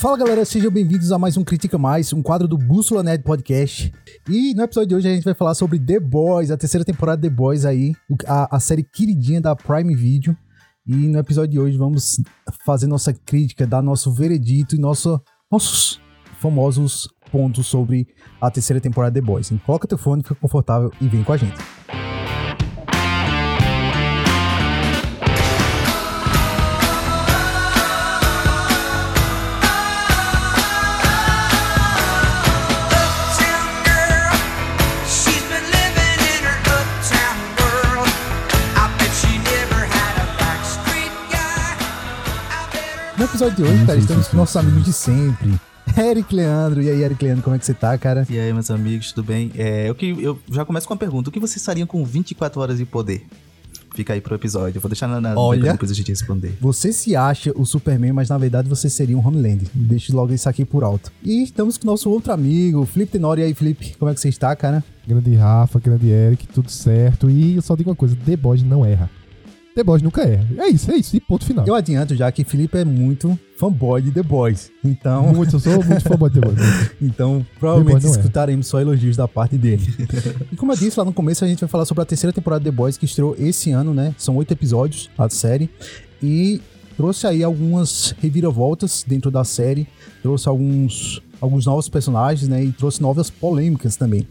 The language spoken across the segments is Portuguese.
Fala galera, sejam bem-vindos a mais um Critica Mais, um quadro do Bússola Nerd Podcast. E no episódio de hoje a gente vai falar sobre The Boys, a terceira temporada de The Boys aí, a, a série queridinha da Prime Video. E no episódio de hoje vamos fazer nossa crítica, dar nosso veredito e nosso, nossos famosos pontos sobre a terceira temporada de The Boys. Então, coloca teu fone, fica confortável e vem com a gente. Episódio de hoje, cara, estamos com nossos amigos de sempre. Eric Leandro. E aí, Eric Leandro, como é que você tá, cara? E aí, meus amigos, tudo bem? É, eu, que, eu já começo com uma pergunta. O que vocês fariam com 24 horas de poder? Fica aí pro episódio. Eu vou deixar na, na Olha. depois a gente responder. Você se acha o Superman, mas na verdade você seria um Homeland. Deixe logo isso aqui por alto. E estamos com o nosso outro amigo, Felipe Tenório. E aí, Felipe, como é que você está, cara? Grande Rafa, grande Eric, tudo certo. E eu só digo uma coisa: The Boys não erra. The Boys nunca erra. É isso, é isso. E ponto final. Eu adianto já que Felipe é muito fanboy de The Boys. Então, Muito, eu sou muito fã de The Boys. então provavelmente Boys escutaremos só elogios da parte dele. e como eu disse lá no começo, a gente vai falar sobre a terceira temporada de The Boys que estreou esse ano, né? São oito episódios a série. E trouxe aí algumas reviravoltas dentro da série. Trouxe alguns, alguns novos personagens, né? E trouxe novas polêmicas também.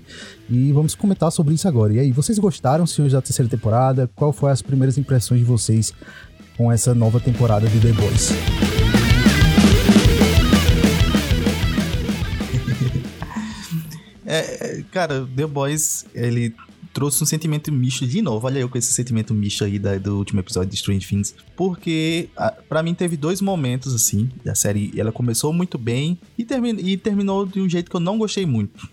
E vamos comentar sobre isso agora. E aí, vocês gostaram, senhores, da terceira temporada? Qual foram as primeiras impressões de vocês com essa nova temporada de The Boys? É, é, cara, The Boys, ele trouxe um sentimento misto de novo. Olha eu com esse sentimento misto aí da- do último episódio de Strange Things. Porque, a- pra mim, teve dois momentos, assim. A série, ela começou muito bem e, termi- e terminou de um jeito que eu não gostei muito.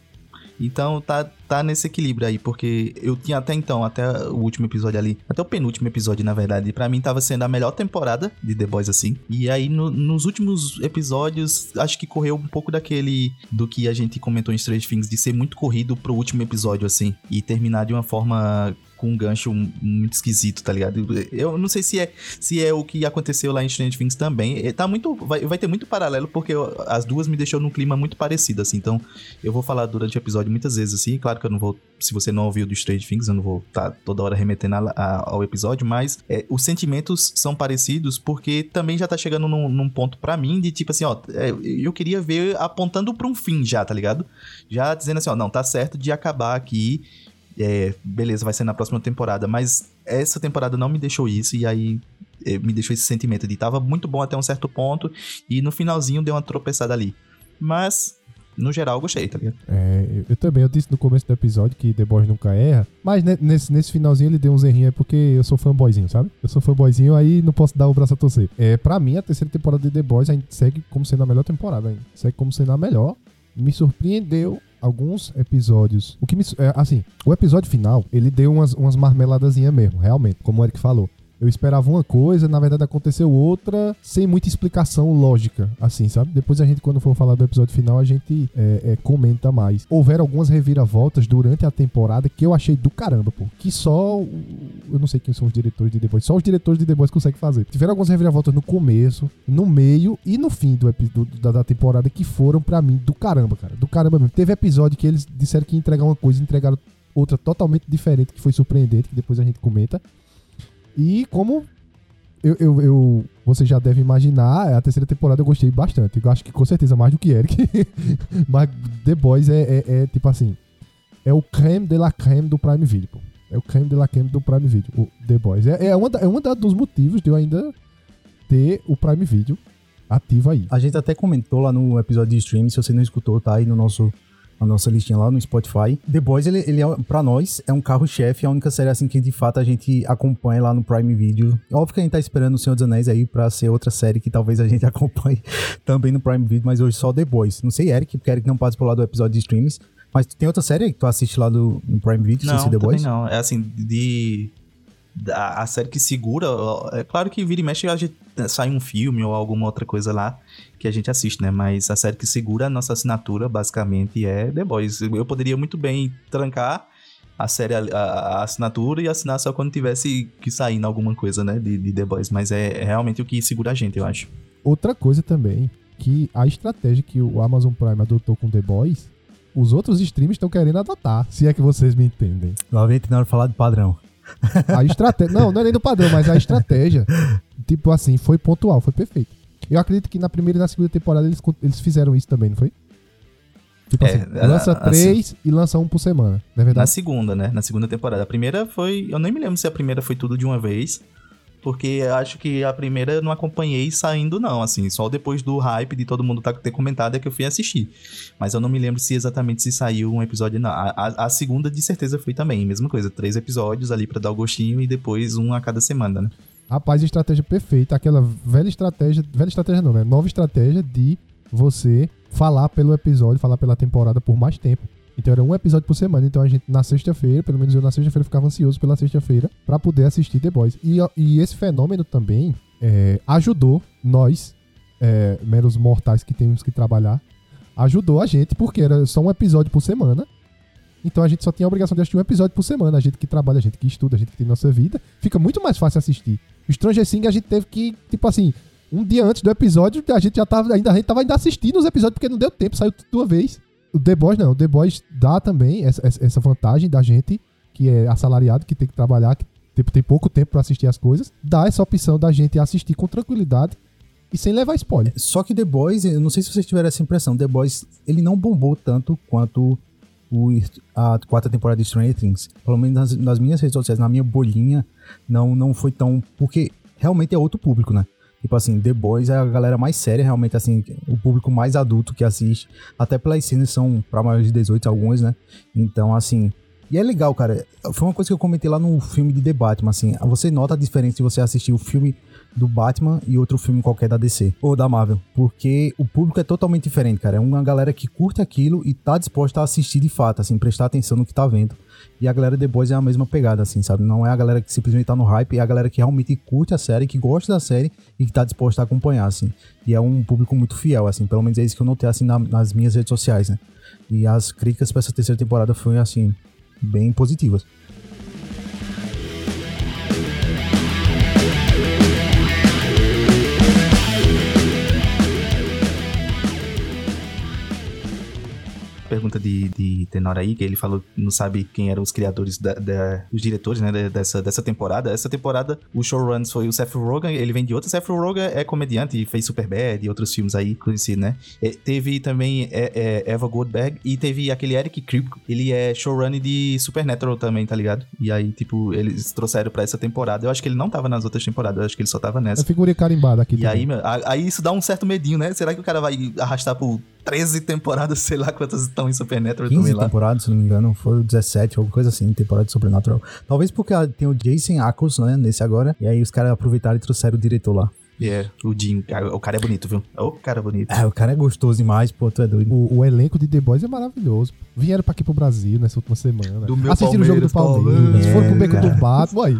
Então tá, tá nesse equilíbrio aí, porque eu tinha até então, até o último episódio ali, até o penúltimo episódio, na verdade, pra mim tava sendo a melhor temporada de The Boys, assim. E aí, no- nos últimos episódios, acho que correu um pouco daquele do que a gente comentou em Strange Things, de ser muito corrido pro último episódio, assim, e terminar de uma forma com um gancho muito esquisito, tá ligado? Eu não sei se é, se é o que aconteceu lá em Strange Things também. É, Tá muito. Vai, vai ter muito paralelo, porque eu- as duas me deixou num clima muito parecido, assim. Então, eu vou falar durante o episódio muitas vezes, assim. Claro que eu não vou. Se você não ouviu do Strange Things, eu não vou estar toda hora remetendo a- a- ao episódio, mas é, os sentimentos são parecidos, porque também já tá chegando num, num ponto pra mim de tipo assim, ó. é, eu queria ver apontando pra um fim já, tá ligado? Já dizendo assim, ó, não, tá certo de acabar aqui. É, beleza, vai ser na próxima temporada, mas essa temporada não me deixou isso, e aí eh, me deixou esse sentimento de tava muito bom até um certo ponto, e no finalzinho deu uma tropeçada ali. Mas, no geral, eu gostei, tá ligado? É, eu, também, eu disse no começo do episódio que The Boys nunca erra. Mas ne- nesse, nesse finalzinho ele deu uns errinhos aí porque eu sou fanboyzinho, sabe? Eu sou fanboyzinho, aí não posso dar o braço a torcer. É, pra mim, a terceira temporada de The Boys a gente segue como sendo a melhor temporada ainda. Segue como sendo a melhor. Me surpreendeu alguns episódios. O que me. É, assim, o episódio final, ele deu umas, umas marmeladazinhas mesmo, realmente, como o Eric falou. Eu esperava uma coisa, na verdade aconteceu outra, sem muita explicação lógica, assim, sabe? Depois a gente, quando for falar do episódio final, a gente é, é, comenta mais. Houveram algumas reviravoltas durante a temporada que eu achei do caramba, pô. Que só. Eu não sei quem são os diretores de The Boys, só os diretores de The Boys conseguem fazer. Tiveram algumas reviravoltas no começo, no meio e no fim do, do- da, da temporada que foram, pra mim, do caramba, cara. Do caramba mesmo. Teve episódio que eles disseram que ia entregar uma coisa e entregaram outra totalmente diferente, que foi surpreendente, que depois a gente comenta. E como eu, eu, eu- você já deve imaginar, a terceira temporada eu gostei bastante. Eu acho que com certeza mais do que Eric. Mas The Boys é, é- é, tipo assim: é o creme de la creme do Prime Video, pô. É o creme de la creme do Prime Video, o The Boys. É, é, da- é um dos motivos de eu ainda ter o Prime Video ativo aí. A gente até comentou lá no episódio de stream, se você não escutou, tá aí no nosso a nossa listinha lá no Spotify. The Boys, ele, ele é, pra nós, é um carro-chefe, é a única série assim que de fato a gente acompanha lá no Prime Video. Óbvio que a gente tá esperando o Senhor dos Anéis aí pra ser outra série que talvez a gente acompanhe também no Prime Video, mas hoje só The Boys. Não sei, Eric, porque Eric não participou lá do episódio de streams, mas tem outra série que tu assiste lá do, no Prime Video, sem Não, ser The Boys? não. É assim, de. da- A série que segura. É claro que vira e mexe a gente sai um filme ou alguma outra coisa lá que a gente assiste, né? Mas a série que segura a nossa assinatura, basicamente, é The Boys. Eu poderia muito bem trancar a série, a, a- assinatura e assinar só quando tivesse que sair em alguma coisa, né? De, de The Boys. Mas é, é realmente o que segura a gente, eu acho. Outra coisa também que a estratégia que o Amazon Prime adotou com The Boys, os outros streams estão querendo adotar, se é que vocês me entendem. Lá vem na hora de falar de padrão. A estratégia. não, não é nem do padrão, mas a estratégia, tipo assim, foi pontual, foi perfeito. Eu acredito que na primeira e na segunda temporada eles, eles fizeram isso também, não foi? Tipo É, assim, a- lança a- três e lança um por semana, não é Na verdade? segunda, né? Na segunda temporada. A primeira foi. Eu nem me lembro se a primeira foi tudo de uma vez. Porque acho que a primeira eu não acompanhei saindo, não. Assim, só depois do hype de todo mundo tá- ter comentado é que eu fui assistir. Mas eu não me lembro se exatamente se saiu um episódio, não. A, a- a segunda, de certeza, foi também. Mesma coisa. Três episódios ali pra dar o gostinho e depois um a cada semana, né? Rapaz, estratégia perfeita, aquela velha estratégia, velha estratégia não, né? Nova estratégia de você falar pelo episódio, falar pela temporada por mais tempo. Então era um episódio por semana, então a gente na sexta-feira, pelo menos eu na sexta-feira ficava ansioso pela sexta-feira pra poder assistir The Boys. E, e esse fenômeno também é, ajudou nós, é, meros mortais que temos que trabalhar, ajudou a gente, porque era só um episódio por semana. Então a gente só tinha a obrigação de assistir um episódio por semana. A gente que trabalha, a gente que estuda, a gente que tem nossa vida, fica muito mais fácil assistir. O Stranger Things a gente teve que, tipo assim, um dia antes do episódio, a gente já tava ainda, a gente tava ainda assistindo os episódios porque não deu tempo, saiu tudo de uma vez. O The Boys não, o The Boys dá também essa, essa- vantagem da gente que é assalariado, que tem que trabalhar, que tipo, tem pouco tempo pra assistir as coisas, dá essa opção da gente assistir com tranquilidade e sem levar spoiler. Só que The Boys, eu não sei se vocês tiveram essa impressão, The Boys, ele não bombou tanto quanto o, a quarta temporada de Stranger Things. Pelo menos nas, nas minhas redes sociais, na minha bolinha, não, não foi tão... Porque realmente é outro público, né? Tipo assim, The Boys é a galera mais séria, realmente, assim, o público mais adulto que assiste. Até pelas cenas são pra maiores de 18, algumas, né? Então, assim... E é legal, cara. Foi uma coisa que eu comentei lá no filme de The Batman, assim. Você nota a diferença de você assistir o filme do Batman e outro filme qualquer da DC ou da Marvel, porque o público é totalmente diferente, cara. É uma galera que curte aquilo e tá disposta a assistir de fato, assim, prestar atenção no que tá vendo. E a galera Boys é a mesma pegada, assim, sabe? Não é a galera que simplesmente tá no hype, é a galera que realmente curte a série, que gosta da série e que tá disposta a acompanhar, assim. E é um público muito fiel, assim, pelo menos é isso que eu notei, assim, na- nas minhas redes sociais, né? E as críticas pra essa terceira temporada foram, assim, bem positivas. Pergunta de, de Tenor aí, que ele falou que não sabe quem eram os criadores, da, da- os diretores, né, dessa, dessa temporada. Essa temporada, o showruns foi o Seth Rogen, ele vem de outra. Seth Rogen é comediante e fez Superbad e outros filmes aí conhecidos, né? É, teve também é, é, Eva Goldberg e teve aquele Eric Kripke, ele é showrunner de Supernatural também, tá ligado? E aí, tipo, eles trouxeram pra essa temporada. Eu acho que ele não tava nas outras temporadas, eu acho que ele só tava É nessa. figurinha carimbada aqui E também. aí, meu, aí isso dá um certo medinho, né? Será que o cara vai arrastar por 13 temporadas, sei lá quantas estão em Supernatural 15 também lá? temporadas, se não me engano, foi 17, alguma coisa assim, temporada de Sobrenatural. Talvez porque ah, tem o Jason Ackles, né, nesse agora, e aí os caras aproveitaram e trouxeram o diretor lá. É, o Jim, cara, o cara é bonito, viu? O cara é bonito. É, o cara é gostoso demais, pô, tu é doido. O, o elenco de The Boys é maravilhoso. Vieram pra aqui pro Brasil nessa última semana. Do meu Assistiram o jogo do Palmeiras, Palmeiras. Palmeiras. foram pro É, beco cara. do Batman. Aí.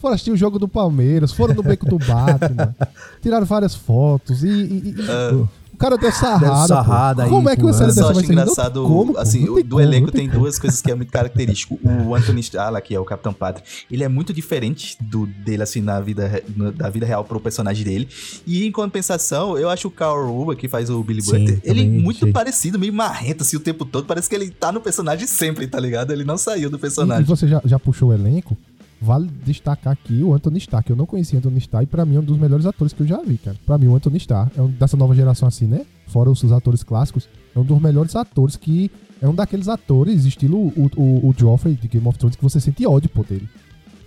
Foram assistir o jogo do Palmeiras. Foram no beco do Batman. tiraram várias fotos. E, e- e- o cara deu sarrada. Deu sarrada aí, Como é que uma série Eu só dessa vai ser? Engraçado, como, assim, o- do como, elenco tem duas coisas que é muito característico. O Anthony Stala, que é o Capitão Pátria, ele é muito diferente do dele, assim, na vida, no- da vida real pro personagem dele. E em compensação, eu acho o Carl Urban, que faz o Billy Sim, Butler, ele muito achei. parecido, meio marrento, assim, o tempo todo. Parece que ele tá no personagem sempre, tá ligado? Ele não saiu do E, e personagem. você já, já puxou o elenco. Vale destacar aqui o Anthony Starr, que eu não conhecia Anthony Starr, e pra mim é um dos melhores atores que eu já vi, cara. Pra mim, o Anthony Starr é um dessa nova geração assim, né? Fora os, os atores clássicos, é um dos melhores atores que. É um daqueles atores, estilo o, o, o Joffrey de Game of Thrones, que você sente ódio por dele.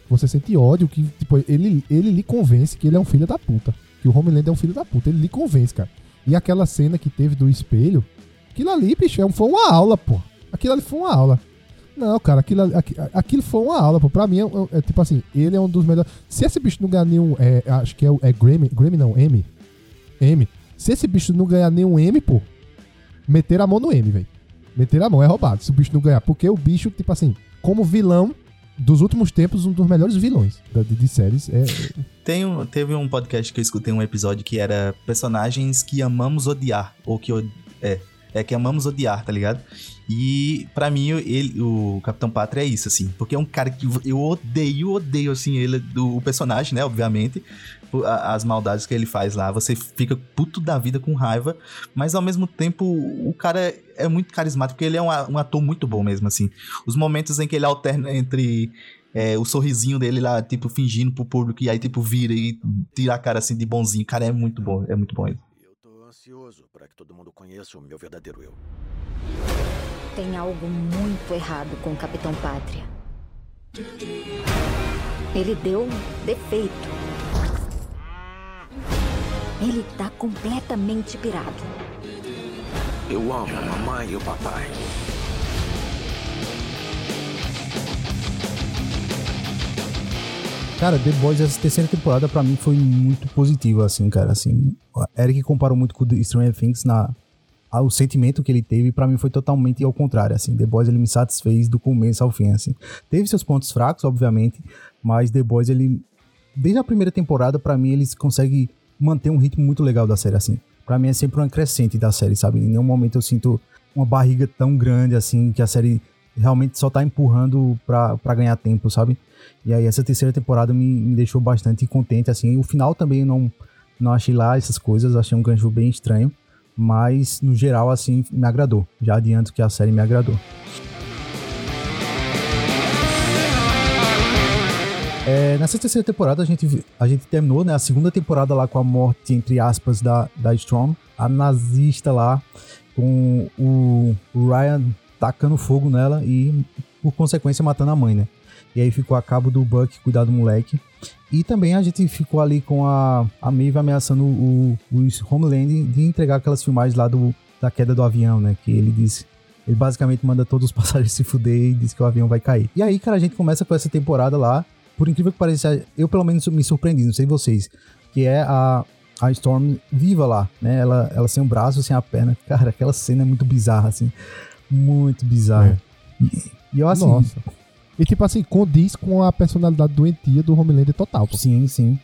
Você sente ódio que, tipo, ele, ele lhe convence que ele é um filho da puta. Que o Homelander é um filho da puta. Ele lhe convence, cara. E aquela cena que teve do espelho, aquilo ali, bicho, é foi uma aula, pô. Aquilo ali foi uma aula. Não, cara, aquilo, ali- aqui- aquilo foi uma aula, pô. Pra mim, é, é- é tipo assim, ele é um dos melhores. Se esse bicho não ganhar nenhum. é, acho que é, é Grammy. Grammy não, M. M. Se esse bicho não ganhar nenhum M, pô, meter a mão no M, velho. Meter a mão é roubado. Se o bicho não ganhar. Porque o bicho, tipo assim, como vilão dos últimos tempos, um dos melhores vilões de, de séries. É, Tem um- teve um podcast que eu escutei um episódio que era personagens que amamos odiar, ou que é, é que amamos odiar, tá ligado? E pra mim, ele, o Capitão Pátria é isso, assim. Porque é um cara que eu odeio, odeio, assim, ele, do, o personagem, né, obviamente. As maldades que ele faz lá. Você fica puto da vida com raiva. Mas ao mesmo tempo, o cara é, muito carismático, porque ele é um, um ator muito bom mesmo, assim. Os momentos em que ele alterna entre é, o sorrisinho dele lá, tipo, fingindo pro público, e aí, tipo, vira e tira a cara assim de bonzinho. Cara, é muito bom, é muito bom ele. Para que todo mundo conheça o meu verdadeiro eu. Tem algo muito errado com o Capitão Pátria. Ele deu defeito. Ele tá completamente pirado. Eu amo a mamãe e o papai. Cara, The Boys, essa terceira temporada pra mim foi muito positiva, assim, cara, assim. Eric comparou muito com Stranger Things na... O sentimento que ele teve, pra mim, foi totalmente ao contrário, assim. The Boys, ele me satisfez do começo ao fim, assim. Teve seus pontos fracos, obviamente, mas The Boys, ele... Desde a primeira temporada, pra mim, eles conseguem manter um ritmo muito legal da série, assim. Pra mim, é sempre uma crescente da série, sabe? Em nenhum momento eu sinto uma barriga tão grande, assim, que a série realmente só tá empurrando pra ganhar tempo, sabe? E aí essa terceira temporada me, me deixou bastante contente, assim. O final também não, não achei lá essas coisas, achei um gancho bem estranho. Mas, no geral, assim, me agradou. Já adianto que a série me agradou. É, nessa terceira temporada a gente, a gente terminou, né? A segunda temporada lá com a morte, entre aspas, da, da Storm. A nazista lá, com o Ryan tacando fogo nela e, por consequência, matando a mãe, né? E aí ficou a cabo do Buck cuidar do moleque. E também a gente ficou ali com a, a Maeve ameaçando o, o Homeland de entregar aquelas filmagens lá do, da queda do avião, né? Que ele disse. Ele basicamente manda todos os passageiros se fuder e diz que o avião vai cair. E aí, cara, a gente começa com essa temporada lá. Por incrível que pareça, eu pelo menos me surpreendi, não sei vocês. Que é a, a Storm viva lá, né? Ela, ela sem um braço, sem a perna. Cara, aquela cena é muito bizarra, assim. Muito bizarra. E, e eu, assim, Nossa. E tipo assim, condiz com a personalidade doentia do Homelander total. Pô. Sim, sim.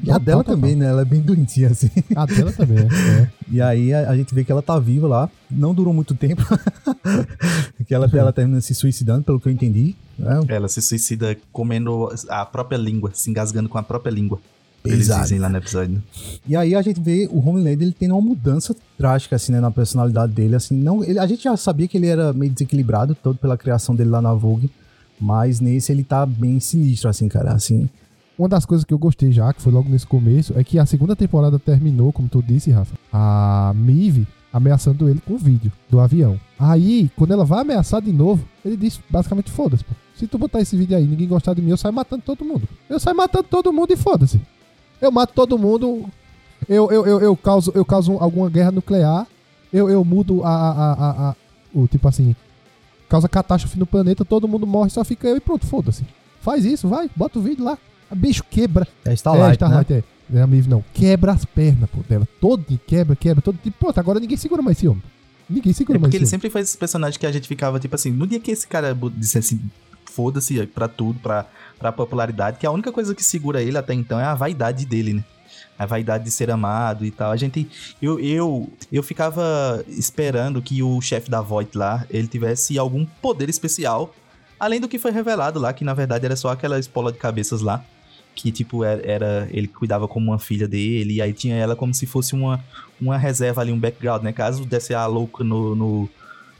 E a Total, dela total. também, né? Ela é bem doentinha, assim. A dela também, é. é. E aí a, a gente vê que ela tá viva lá. Não durou muito tempo. que ela, ela termina se suicidando, pelo que eu entendi. né? Ela se suicida comendo a própria língua, se engasgando com a própria língua. Eles dizem lá no episódio. E aí a gente vê o Homelander, ele tendo uma mudança drástica, assim, né? Na personalidade dele, assim. Não, ele- a gente já sabia que ele era meio desequilibrado, todo pela criação dele lá na Vogue. Mas nesse ele tá bem sinistro, assim, cara. Assim, Uma das coisas que eu gostei já, que foi logo nesse começo, é que a segunda temporada terminou, como tu disse, Rafa, a Mive ameaçando ele com o vídeo do avião. Aí, quando ela vai ameaçar de novo, ele diz basicamente: foda-se, pô. Se tu botar esse vídeo aí e ninguém gostar de mim, eu saio matando todo mundo. Eu saio matando todo mundo e foda-se. Eu mato todo mundo. Eu, eu, eu, eu causo, eu causo alguma guerra nuclear. Eu, eu mudo a, a, a, a- a- O tipo assim. Causa catástrofe no planeta, todo mundo morre, só fica eu e pronto, foda-se. Faz isso, vai, bota o vídeo lá. A bicho quebra. é é, Starlight, né? Starlight, é. Não é a Maeve, não. Quebra as pernas, pô, dela. Todo quebra, quebra, todo tipo. Pô, agora ninguém segura mais esse homem. Ninguém segura É mais porque ele sempre faz esse personagem que a gente ficava, tipo assim, no dia que esse cara bo- disse assim, foda-se pra tudo, pra, pra popularidade, que a única coisa que segura ele até então é a vaidade dele, né? A vaidade de ser amado e tal. A gente. Eu, eu, eu ficava esperando que o chefe da Voight lá, ele tivesse algum poder especial. Além do que foi revelado lá, que na verdade era só aquela espola de cabeças lá. Que, tipo, era, era- Ele cuidava como uma filha dele. E aí tinha ela como se fosse uma, uma reserva ali, um background, né? Caso desse a louca no, no,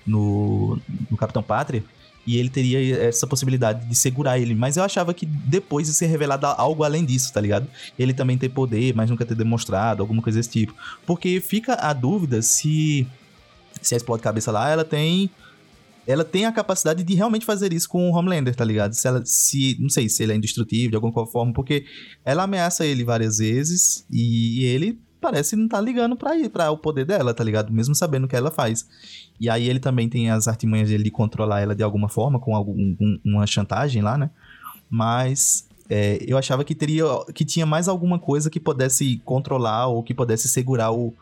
no, no Capitão Pátria. E ele teria essa possibilidade de segurar ele. Mas eu achava que depois de ser revelado algo além disso, tá ligado? Ele também ter poder, mas nunca ter demonstrado, alguma coisa desse tipo. Porque fica a dúvida se, se a explode cabeça lá, ela tem. Ela tem a capacidade de realmente fazer isso com o Homelander, tá ligado? Se ela. Se. Não sei se ele é indestrutível de alguma forma, porque ela ameaça ele várias vezes e ele parece não tá ligando pra ir para o poder dela, tá ligado? Mesmo sabendo o que ela faz. E aí ele também tem as artimanhas dele de controlar ela de alguma forma, com algum, um- uma chantagem lá, né? Mas é, eu achava que teria que tinha mais alguma coisa que pudesse controlar ou que pudesse segurar o,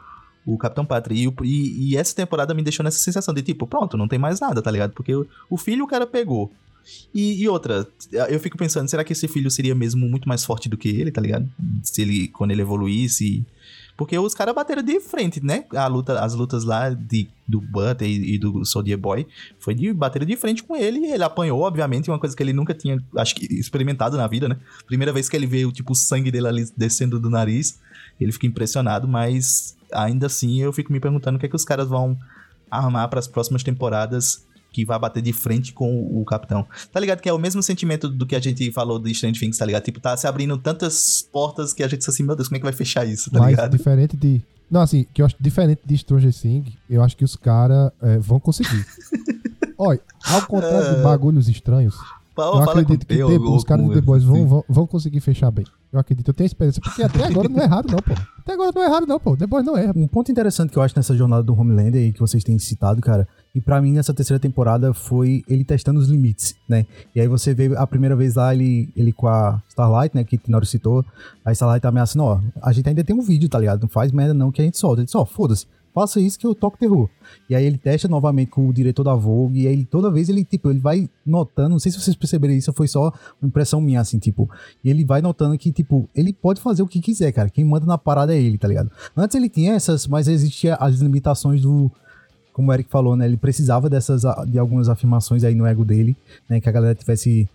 o Capitão Pátria. E, e- e essa temporada me deixou nessa sensação de tipo, pronto, não tem mais nada, tá ligado? Porque o, o filho o cara pegou. E, e outra, eu fico pensando, será que esse filho seria mesmo muito mais forte do que ele, tá ligado? Se ele, quando ele evoluísse. Porque os caras bateram de frente, né? A luta, as lutas lá de, do Butter e, e do Soldier Boy foi de bateram de frente com ele. Ele apanhou, obviamente, uma coisa que ele nunca tinha, acho que, experimentado na vida, né? Primeira vez que ele vê o tipo, sangue dele ali descendo do nariz, ele fica impressionado, mas ainda assim eu fico me perguntando o que é que os caras vão armar para as próximas temporadas que vai bater de frente com o, o capitão. Tá ligado que é o mesmo sentimento do que a gente falou de Strange Things, tá ligado? Tipo, tá se abrindo tantas portas que a gente diz assim, meu Deus, como é que vai fechar isso, tá Mas ligado? diferente de. Não, assim, que eu acho diferente de Stranger Things, eu acho que os caras vão conseguir. Olha, ao contrário de bagulhos estranhos, Fala, eu acredito que os caras de The Boys vão, vão, vão conseguir fechar bem. Eu acredito, eu tenho experiência. Porque até agora não é errado, não, pô. Até agora não é errado, não, pô. The Boys não erra. Um ponto interessante que eu acho nessa jornada do Homelander aí que vocês têm citado, cara, e pra mim nessa terceira temporada foi ele testando os limites, né? E aí você vê a primeira vez lá ele, ele com a Starlight, né, que Tinoro citou, a Starlight tá ameaçando, ó, a gente ainda tem um vídeo, tá ligado? Não faz merda não que a gente solta. Ele disse, ó, foda-se, faça isso que eu toco terror. E aí ele testa novamente com o diretor da Vogue, e aí ele, toda vez ele, tipo, ele vai notando, não sei se vocês perceberam isso, foi só uma impressão minha, assim, tipo, e ele vai notando que, tipo, ele pode fazer o que quiser, cara, quem manda na parada é ele, tá ligado? Antes ele tinha essas, mas existia as limitações do, como o Eric falou, né, ele precisava dessas, de algumas afirmações aí no ego dele, né, que a galera tivesse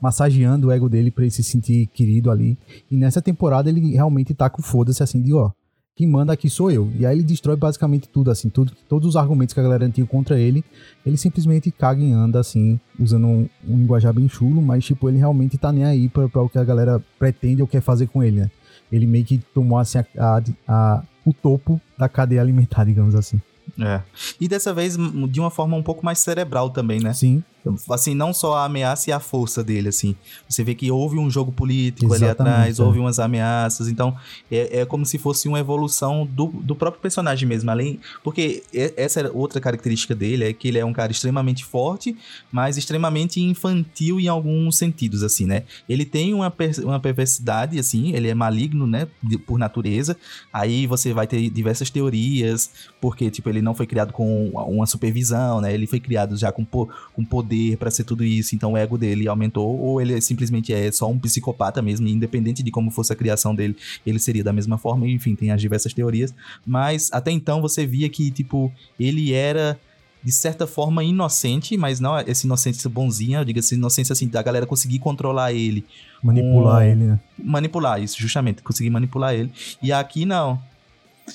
massageando o ego dele pra ele se sentir querido ali, e nessa temporada ele realmente tá com foda-se, assim, de, ó, quem manda aqui sou eu. E aí ele destrói basicamente tudo, assim, tudo, todos os argumentos que a galera tinha contra ele, ele simplesmente caga e anda, assim, usando um, um linguajar bem chulo, mas, tipo, ele realmente tá nem aí pra, pra o que a galera pretende ou quer fazer com ele, né? Ele meio que tomou, assim, a, a- o topo da cadeia alimentar, digamos assim. É. E dessa vez de uma forma um pouco mais cerebral também, né? Sim, Assim, não só a ameaça e a força dele, assim. Você vê que houve um jogo político ali Exatamente, atrás, é. houve umas ameaças. Então, é, é como se fosse uma evolução do, do próprio personagem mesmo. Além. Porque essa era outra característica dele, é que ele é um cara extremamente forte, mas extremamente infantil em alguns sentidos, assim, né? Ele tem uma, per- uma perversidade, assim, ele é maligno, né? de- por natureza. Aí você vai ter diversas teorias, porque, tipo, ele não foi criado com uma supervisão, né? Ele foi criado já com, com poder pra ser tudo isso, então o ego dele aumentou, ou ele simplesmente é só um psicopata mesmo, independente de como fosse a criação dele, ele seria da mesma forma, enfim, tem as diversas teorias. Mas até então você via que, tipo, ele era de certa forma inocente, mas não essa inocência bonzinha, eu digo assim, inocência assim, da galera conseguir controlar ele manipular Um- ele, né? manipular isso, justamente, conseguir manipular ele. E aqui não.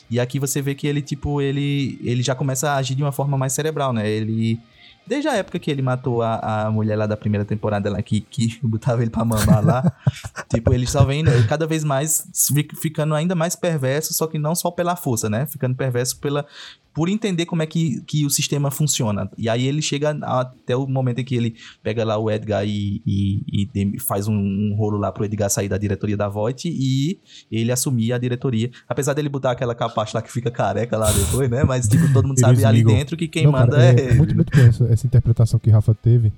E aqui você vê que ele, tipo, ele, ele já começa a agir de uma forma mais cerebral, né? Ele. Desde a época que ele matou a, a mulher lá da primeira temporada lá, que, que botava ele pra mamar lá, tipo, ele só vem né, cada vez mais fi- ficando ainda mais perverso, só que não só pela força, né? Ficando perverso pela, por entender como é que, que o sistema funciona. E aí ele chega até o momento em que ele pega lá o Edgar e, e- e faz um, um rolo lá pro Edgar sair da diretoria da Voight e ele assumir a diretoria. Apesar dele botar aquela capacha lá que fica careca lá depois, né? Mas, tipo, todo mundo sabe ali dentro que quem Não, manda cara, é, é, muito, muito boa essa, essa interpretação que Rafa teve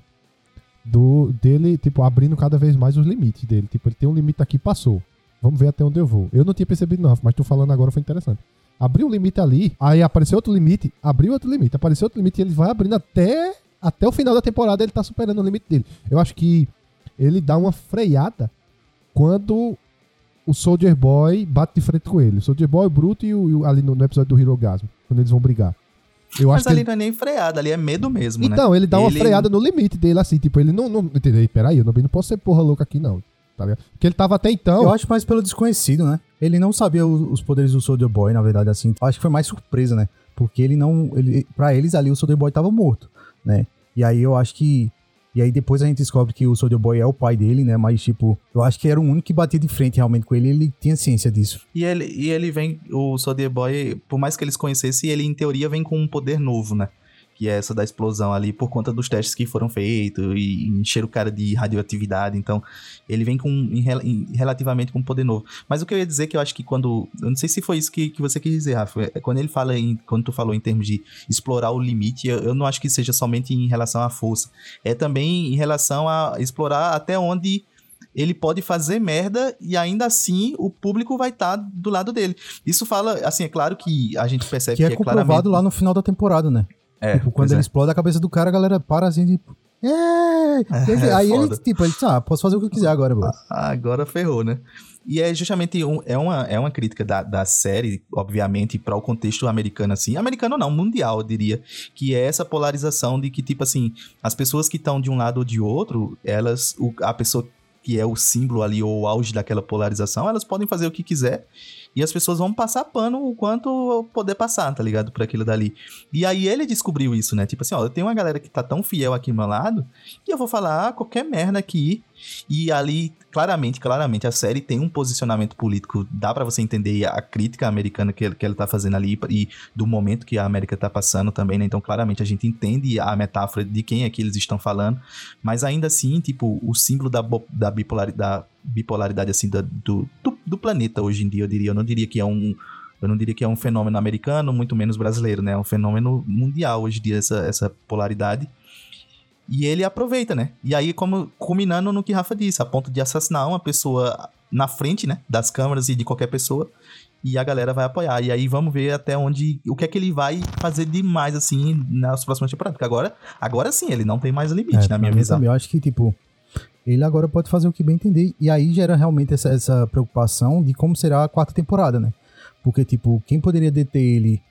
do dele, tipo, abrindo cada vez mais os limites dele. Tipo, ele tem um limite aqui, passou. Vamos ver até onde eu vou. Eu não tinha percebido, não, Rafa, mas tu falando agora foi interessante. Abriu um limite ali, aí apareceu outro limite, abriu outro limite, apareceu outro limite e ele vai abrindo até, até o final da temporada ele tá superando o limite dele. Eu acho que ele dá uma freada quando o Soldier Boy bate de frente com ele. O Soldier Boy, o Bruto e o, e o- ali no, no episódio do Hirogasmo, quando eles vão brigar. Eu Mas acho que ali ele- não é nem freada, ali é medo mesmo, né? então, ele dá uma Ele- freada no limite dele, assim, tipo, ele não. não entendeu? Peraí, eu não, não posso ser porra louca aqui, não. Tá ligado? Porque ele tava até então. Eu acho mais pelo desconhecido, né? Ele não sabia os poderes do Soldier Boy, na verdade, assim. Eu Acho que foi mais surpresa, né? Porque ele não. Ele, pra eles ali, o Soldier Boy tava morto, né? E aí eu acho que. E aí depois a gente descobre que o Soldier Boy é o pai dele, né? Mas, tipo, eu acho que era o único que batia de frente realmente com ele. Ele tinha ciência disso. E ele, e ele vem, o Soldier Boy, por mais que eles conhecessem, ele em teoria vem com um poder novo, né? Que é essa da explosão ali, por conta dos testes que foram feitos e encher o cara de radioatividade. Então, ele vem com em rel- em- relativamente com poder novo. Mas o que eu ia dizer que eu acho que quando. Eu não sei se foi isso que, que você quis dizer, Rafa. é Quando ele fala em. Quando tu falou em termos de explorar o limite, eu, eu não acho que seja somente em relação à força. É também em relação a explorar até onde ele pode fazer merda e ainda assim o público vai estar do lado dele. Isso fala, assim, é claro que a gente percebe Que que, é é comprovado claramente... lá no final da temporada, né? É, Tipo, quando ele é. explode a cabeça do cara, a galera para assim, tipo. É! E ele- É, aí ele, foda. tipo, ele ah, posso fazer o que eu quiser agora, bro. Agora ferrou, né? E é justamente um- é, uma, é uma crítica da, da série, obviamente, para o contexto americano, assim. Americano não, mundial, eu diria. Que é essa polarização de que, tipo assim, as pessoas que estão de um lado ou de outro, elas. o- a pessoa que é o símbolo ali, ou o auge daquela polarização, elas podem fazer o que quiser. E as pessoas vão passar pano o quanto poder passar, tá ligado? Por aquilo dali. E aí ele descobriu isso, né? Tipo assim, ó, eu tenho uma galera que tá tão fiel aqui ao meu lado, que eu vou falar qualquer merda aqui. E ali, claramente, claramente, a série tem um posicionamento político, dá pra você entender a crítica americana que ele, que ele tá fazendo ali e do momento que a América tá passando também, né? Então, claramente, a gente entende a metáfora de quem é que eles estão falando, mas ainda assim, tipo, o símbolo da, da, bipolaridade, da bipolaridade, assim, do, do, do planeta hoje em dia, eu diria. Eu não diria que é um. Eu não diria que é um fenômeno americano, muito menos brasileiro, né? É um fenômeno mundial hoje em dia, essa, essa polaridade. E ele aproveita, né? E aí, como culminando no que Rafa disse, a ponto de assassinar uma pessoa na frente, né? Das câmeras e de qualquer pessoa. E a galera vai apoiar. E aí vamos ver até onde. O que é que ele vai fazer demais, assim, nas próximas temporadas. Porque agora, agora sim, ele não tem mais limite, É, na minha visão. também, eu acho que, tipo, ele agora pode fazer o que bem entender. E aí gera realmente essa, essa preocupação de como será a quarta temporada, né? Porque, tipo, quem poderia deter ele,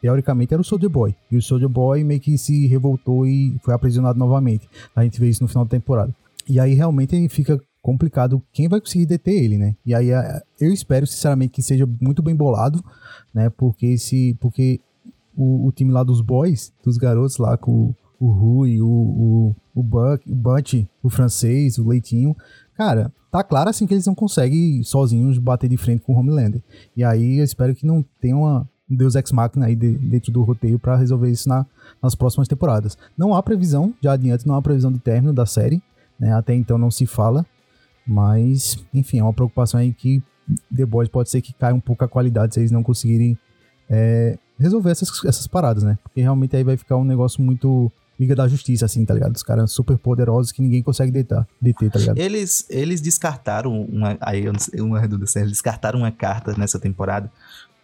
teoricamente, era o Soldier Boy. E o Soldier Boy meio que se revoltou e foi aprisionado novamente. A gente vê isso no final da temporada. E aí realmente fica complicado quem vai conseguir deter ele, né? E aí eu espero, sinceramente, que seja muito bem bolado, né? Porque se. Porque o, o time lá dos boys, dos garotos lá com o, Rui, o, o, o Buck, o Butch, o francês, o Leitinho, cara, tá claro assim que eles não conseguem sozinhos bater de frente com o Homelander. E aí eu espero que não tenha uma um Deus Ex Machina aí de- dentro do roteiro pra resolver isso na- nas próximas temporadas. Não há previsão, já adiante, não há previsão de término da série, né? Até então não se fala, mas, enfim, é uma preocupação aí que The Boys pode ser que caia um pouco a qualidade se eles não conseguirem é, resolver essas, essas paradas, né? Porque realmente aí vai ficar um negócio muito Liga da Justiça, assim, tá ligado? Os caras super poderosos que ninguém consegue detar, deter, tá ligado? Eles, eles descartaram uma. Aí uma redundância, eles descartaram uma carta nessa temporada,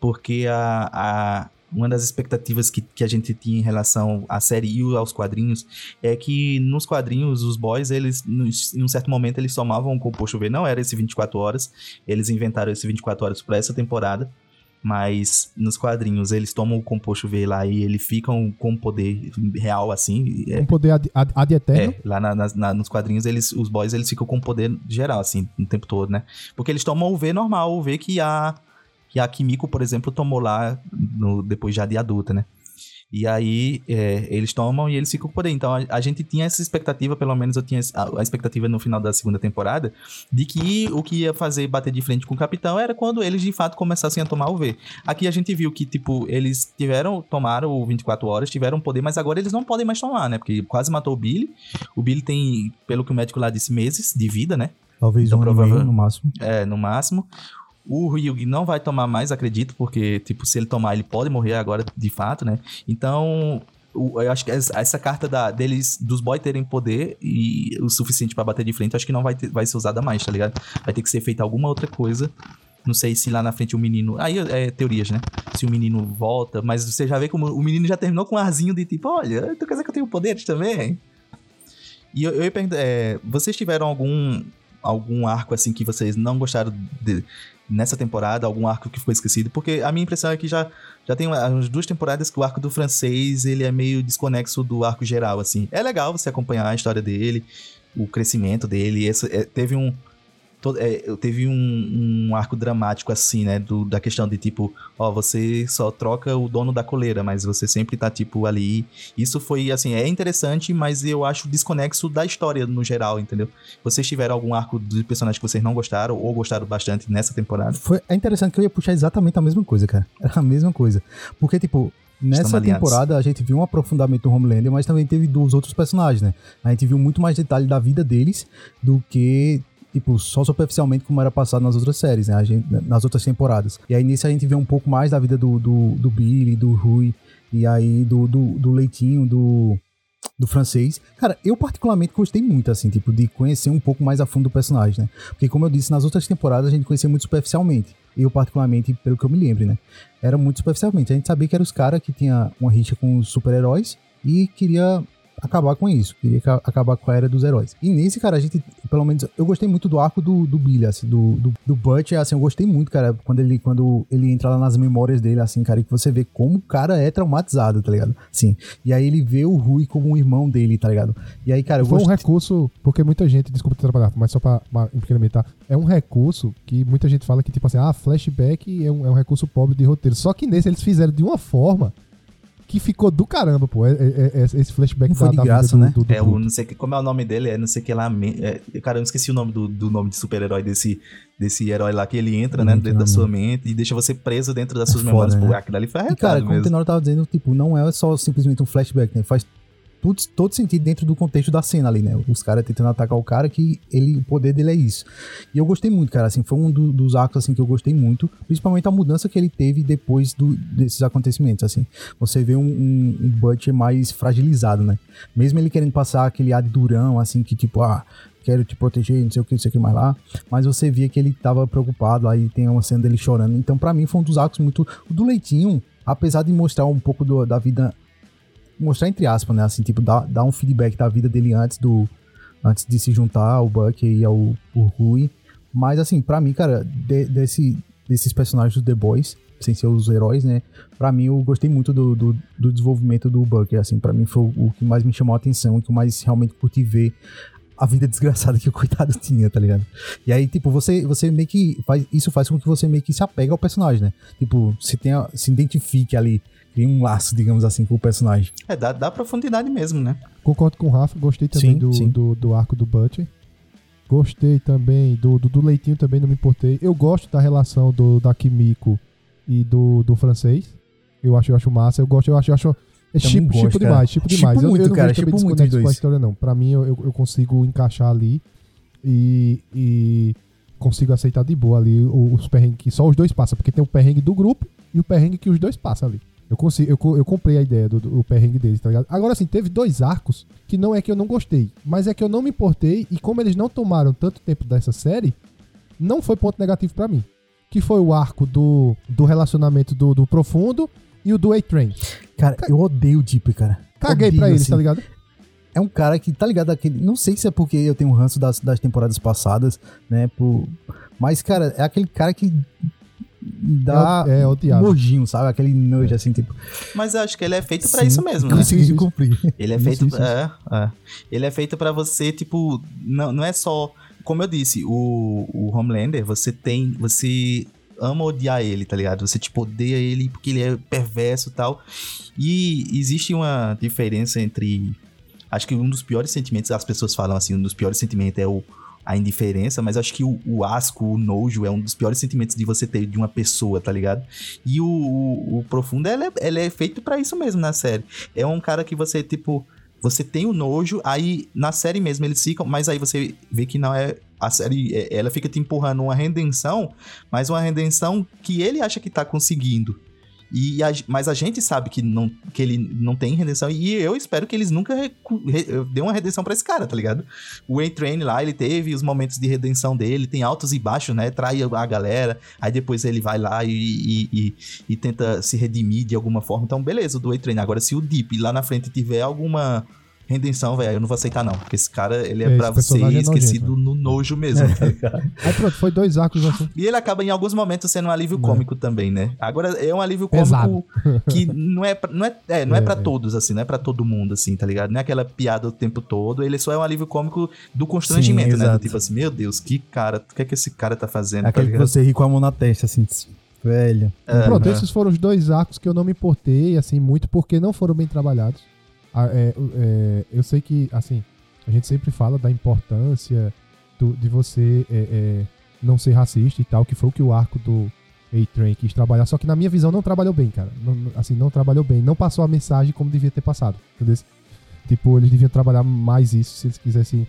porque a, a, uma das expectativas que, que a gente tinha em relação à série e aos quadrinhos é que nos quadrinhos, os boys, eles, em um certo momento, eles tomavam o composto V, não era esse 24 horas, eles inventaram esse 24 horas para essa temporada. Mas nos quadrinhos eles tomam o composto V lá e eles ficam com poder real assim. é, Um poder ad, ad, ad eterno. é, lá na- na- nos quadrinhos, eles, os boys, eles ficam com poder geral, assim, o tempo todo, né? Porque eles tomam o V normal, o V que a, que a Kimiko, por exemplo, tomou lá no- depois já de adulta, né? E aí, é, eles tomam e eles ficam com poder. Então, a, a gente tinha essa expectativa, pelo menos eu tinha a, a expectativa no final da segunda temporada, de que o que ia fazer bater de frente com o Capitão era quando eles, de fato, começassem a tomar o V. Aqui a gente viu que, tipo, eles tiveram, tomaram o 24 horas, tiveram poder, mas agora eles não podem mais tomar, né? Porque quase matou o Billy. O Billy tem, pelo que o médico lá disse, meses de vida, né? Talvez então, um ano e provável- no máximo. É, no máximo. O Ryug não vai tomar mais, acredito, porque, tipo, se ele tomar, ele pode morrer agora, de fato, né? Então, eu acho que essa, carta da, deles, dos boys terem poder e o suficiente pra bater de frente, acho que não vai, ter- vai ser usada mais, tá ligado? Vai ter que ser feita alguma outra coisa. Não sei se lá na frente o menino. Aí é teorias, né? Se o menino volta, mas você já vê como o menino já terminou com um arzinho de tipo, olha, tu quer dizer que eu tenho poderes também? E eu, eu ia perguntar, é, vocês tiveram algum algum arco assim que vocês não gostaram de- nessa temporada, algum arco que ficou esquecido? Porque a minha impressão é que já, já tem uma- umas duas temporadas que o arco do francês ele é meio desconexo do arco geral, assim. É legal você acompanhar a história dele, o crescimento dele. Esse, é, teve um to- é, teve um, um arco dramático assim, né, do, da questão de tipo, ó, você só troca o dono da coleira, mas você sempre tá tipo ali. Isso foi assim, é interessante, mas eu acho desconexo da história no geral, entendeu? Vocês tiveram algum arco de personagem que vocês não gostaram ou gostaram bastante nessa temporada? Foi, é interessante que eu ia puxar exatamente a mesma coisa, cara. Era a mesma coisa. Porque, tipo, nessa temporada a gente viu um aprofundamento do Homelander, mas também teve dos outros personagens, né? A gente viu muito mais detalhe da vida deles do que, tipo, só superficialmente como era passado nas outras séries, né? Gente, nas outras temporadas. E aí nisso a gente vê um pouco mais da vida do, do, do Billy, do Rui, e aí do, do, do Leitinho, do do francês. Cara, eu particularmente gostei muito, assim, tipo, de conhecer um pouco mais a fundo do personagem, né? Porque, como eu disse, nas outras temporadas a gente conhecia muito superficialmente. Eu, particularmente, pelo que eu me lembro, né? Era muito superficialmente. A gente sabia que eram os caras que tinha uma rixa com os super-heróis e queria acabar com isso, queria ca- acabar com a era dos heróis. E nesse, cara, a gente, pelo menos, eu gostei muito do arco do, do Billy, assim, do, do, do Butch, assim, eu gostei muito, cara, quando ele, quando ele entra lá nas memórias dele, assim, cara, e que você vê como o cara é traumatizado, tá ligado? Sim. E aí ele vê o Rui como um irmão dele, tá ligado? E aí, cara, eu Foi um recurso, porque muita gente, desculpa te trabalhar, mas só pra pra implementar, é um recurso que muita gente fala que, tipo assim, ah, flashback é um, é um recurso pobre de roteiro. Só que nesse eles fizeram de uma forma que ficou do caramba, pô. É- é- é- esse flashback Não foi de vida graça, do- né? do- do É o não sei que, como é o nome dele, é não sei que lá. é, cara, eu não esqueci o nome do, do nome de super-herói desse, desse herói lá que ele entra, Não né, dentro da o sua mente e deixa você preso dentro das É suas foda, memórias. Pô, né? aquilo ali foi arretado cara, como o mesmo. Tenor tava dizendo, tipo, não é só simplesmente um flashback, né? Faz tudo, todo sentido dentro do contexto da cena ali, né? Os caras tentando atacar o cara que ele, o poder dele é isso. E eu gostei muito, cara, assim, foi um do- dos arcos, assim, que eu gostei muito, principalmente a mudança que ele teve depois do- desses acontecimentos, assim. Você vê um, um, um Butcher mais fragilizado, né? Mesmo ele querendo passar aquele ar de durão, assim, que tipo, ah, quero te proteger, não sei o que, não sei o que mais lá. Mas você via que ele tava preocupado, aí tem uma cena dele chorando. Então, pra mim, foi um dos arcos muito. O do Leitinho, apesar de mostrar um pouco do- da vida. Mostrar entre aspas, né? Assim, tipo, dar, dar um feedback da vida dele antes do. Antes de se juntar ao Buck e ao, ao Rui. Mas, assim, pra mim, cara, de- desse, desses personagens do The Boys, sem ser os heróis, né? Pra mim, eu gostei muito do, do, do desenvolvimento do Buck. Assim, pra mim, foi o, o que mais me chamou a atenção, o que mais realmente curti ver a vida desgraçada que o coitado tinha, tá ligado? E aí, tipo, você, você meio que faz. Isso faz com que você meio que se apegue ao personagem, né? Tipo, se, tenha, se identifique ali, cria um laço, digamos assim, com o personagem. É, dá, dá profundidade mesmo, né? Concordo com o Rafa, gostei também Sim, do, sim. Do, do arco do Butcher. Gostei também do, do, do Leitinho, também não me importei. Eu gosto da relação do da Kimiko e do, do francês. Eu acho, eu acho massa. Eu gosto, eu acho, eu acho. É cara. demais, Chipo demais. eu, muito, eu não cara, vejo também muito com a história, não. Pra mim, eu, eu consigo encaixar ali e, e consigo aceitar de boa ali os perrengues que só os dois passam. Porque tem o perrengue do grupo e o perrengue que os dois passam ali. Eu, consigo, eu, eu comprei a ideia do, do perrengue deles, tá ligado? Agora, assim, teve dois arcos que não é que eu não gostei, mas é que eu não me importei e como eles não tomaram tanto tempo dessa série, não foi ponto negativo pra mim. Que foi o arco do, do relacionamento do, do Profundo e o do A-Train. Cara, eu odeio o Deep, cara. Caguei Odeio, pra eles, assim. tá ligado? É um cara que, tá ligado? Aquele, não sei se é porque eu tenho um ranço das, das temporadas passadas, né? Por, mas, cara, é aquele cara que dá É, é nojinho, sabe? Aquele nojo, assim, tipo... Mas eu acho que ele é feito pra sim, isso mesmo, né? Consegui cumprir. Ele é feito. isso, isso. É, é. Ele é feito pra você, tipo. Não, não é só. Como eu disse, o, o Homelander, você tem. Você ama odiar ele, tá ligado? Você, tipo, odeia ele porque ele é perverso e tal. E existe uma diferença entre. Acho que um dos piores sentimentos, as pessoas falam assim, um dos piores sentimentos é o, a indiferença, mas acho que o, o asco, o nojo é um dos piores sentimentos de você ter de uma pessoa, tá ligado? E o, o, o Profundo, ele é, ele é feito pra isso mesmo na série. É um cara que você, tipo, você tem o nojo, aí na série mesmo eles ficam, mas aí você vê que não é. A série, é- ela fica te empurrando uma redenção, mas uma redenção que ele acha que tá conseguindo. E a- mas a gente sabe que, não, que ele não tem redenção. E eu espero que eles nunca re- dê uma redenção pra esse cara, tá ligado? O A-Train lá, ele teve os momentos de redenção dele, tem altos e baixos, né? Trai a galera, aí depois ele vai lá e, e, e- e tenta se redimir de alguma forma. Então, beleza, o do A-Train. Agora, se o Deep lá na frente tiver alguma redenção, velho, eu não vou aceitar, não. Porque esse cara, ele é, É, pra personagem é esquecido nojento, no nojo mesmo, tá ligado? Aí pronto, foi dois arcos assim. E ele acaba em alguns momentos sendo um alívio É. cômico também, né? Agora é um alívio Pesado. cômico que não é pra, não é, é, não é, É, pra é. todos assim, não é pra todo mundo assim, tá ligado? Não é aquela piada o tempo todo, ele só é um alívio cômico do constrangimento, Sim, né? Do tipo assim, meu Deus, que cara, o que é que esse cara tá fazendo, É aquele tá que você ri com a mão na testa, assim, velho. É, Pronto, né? esses foram os dois arcos que eu não me importei, assim, muito porque não foram bem trabalhados. É, é, eu sei que, assim, a gente sempre fala da importância do- de você é, é, não ser racista e tal, que foi o que o arco do A-Train quis trabalhar, só que na minha visão não trabalhou bem, cara. Não- assim, não trabalhou bem. Não passou a mensagem como devia ter passado, entendeu? Tipo, eles deviam trabalhar mais isso se eles quisessem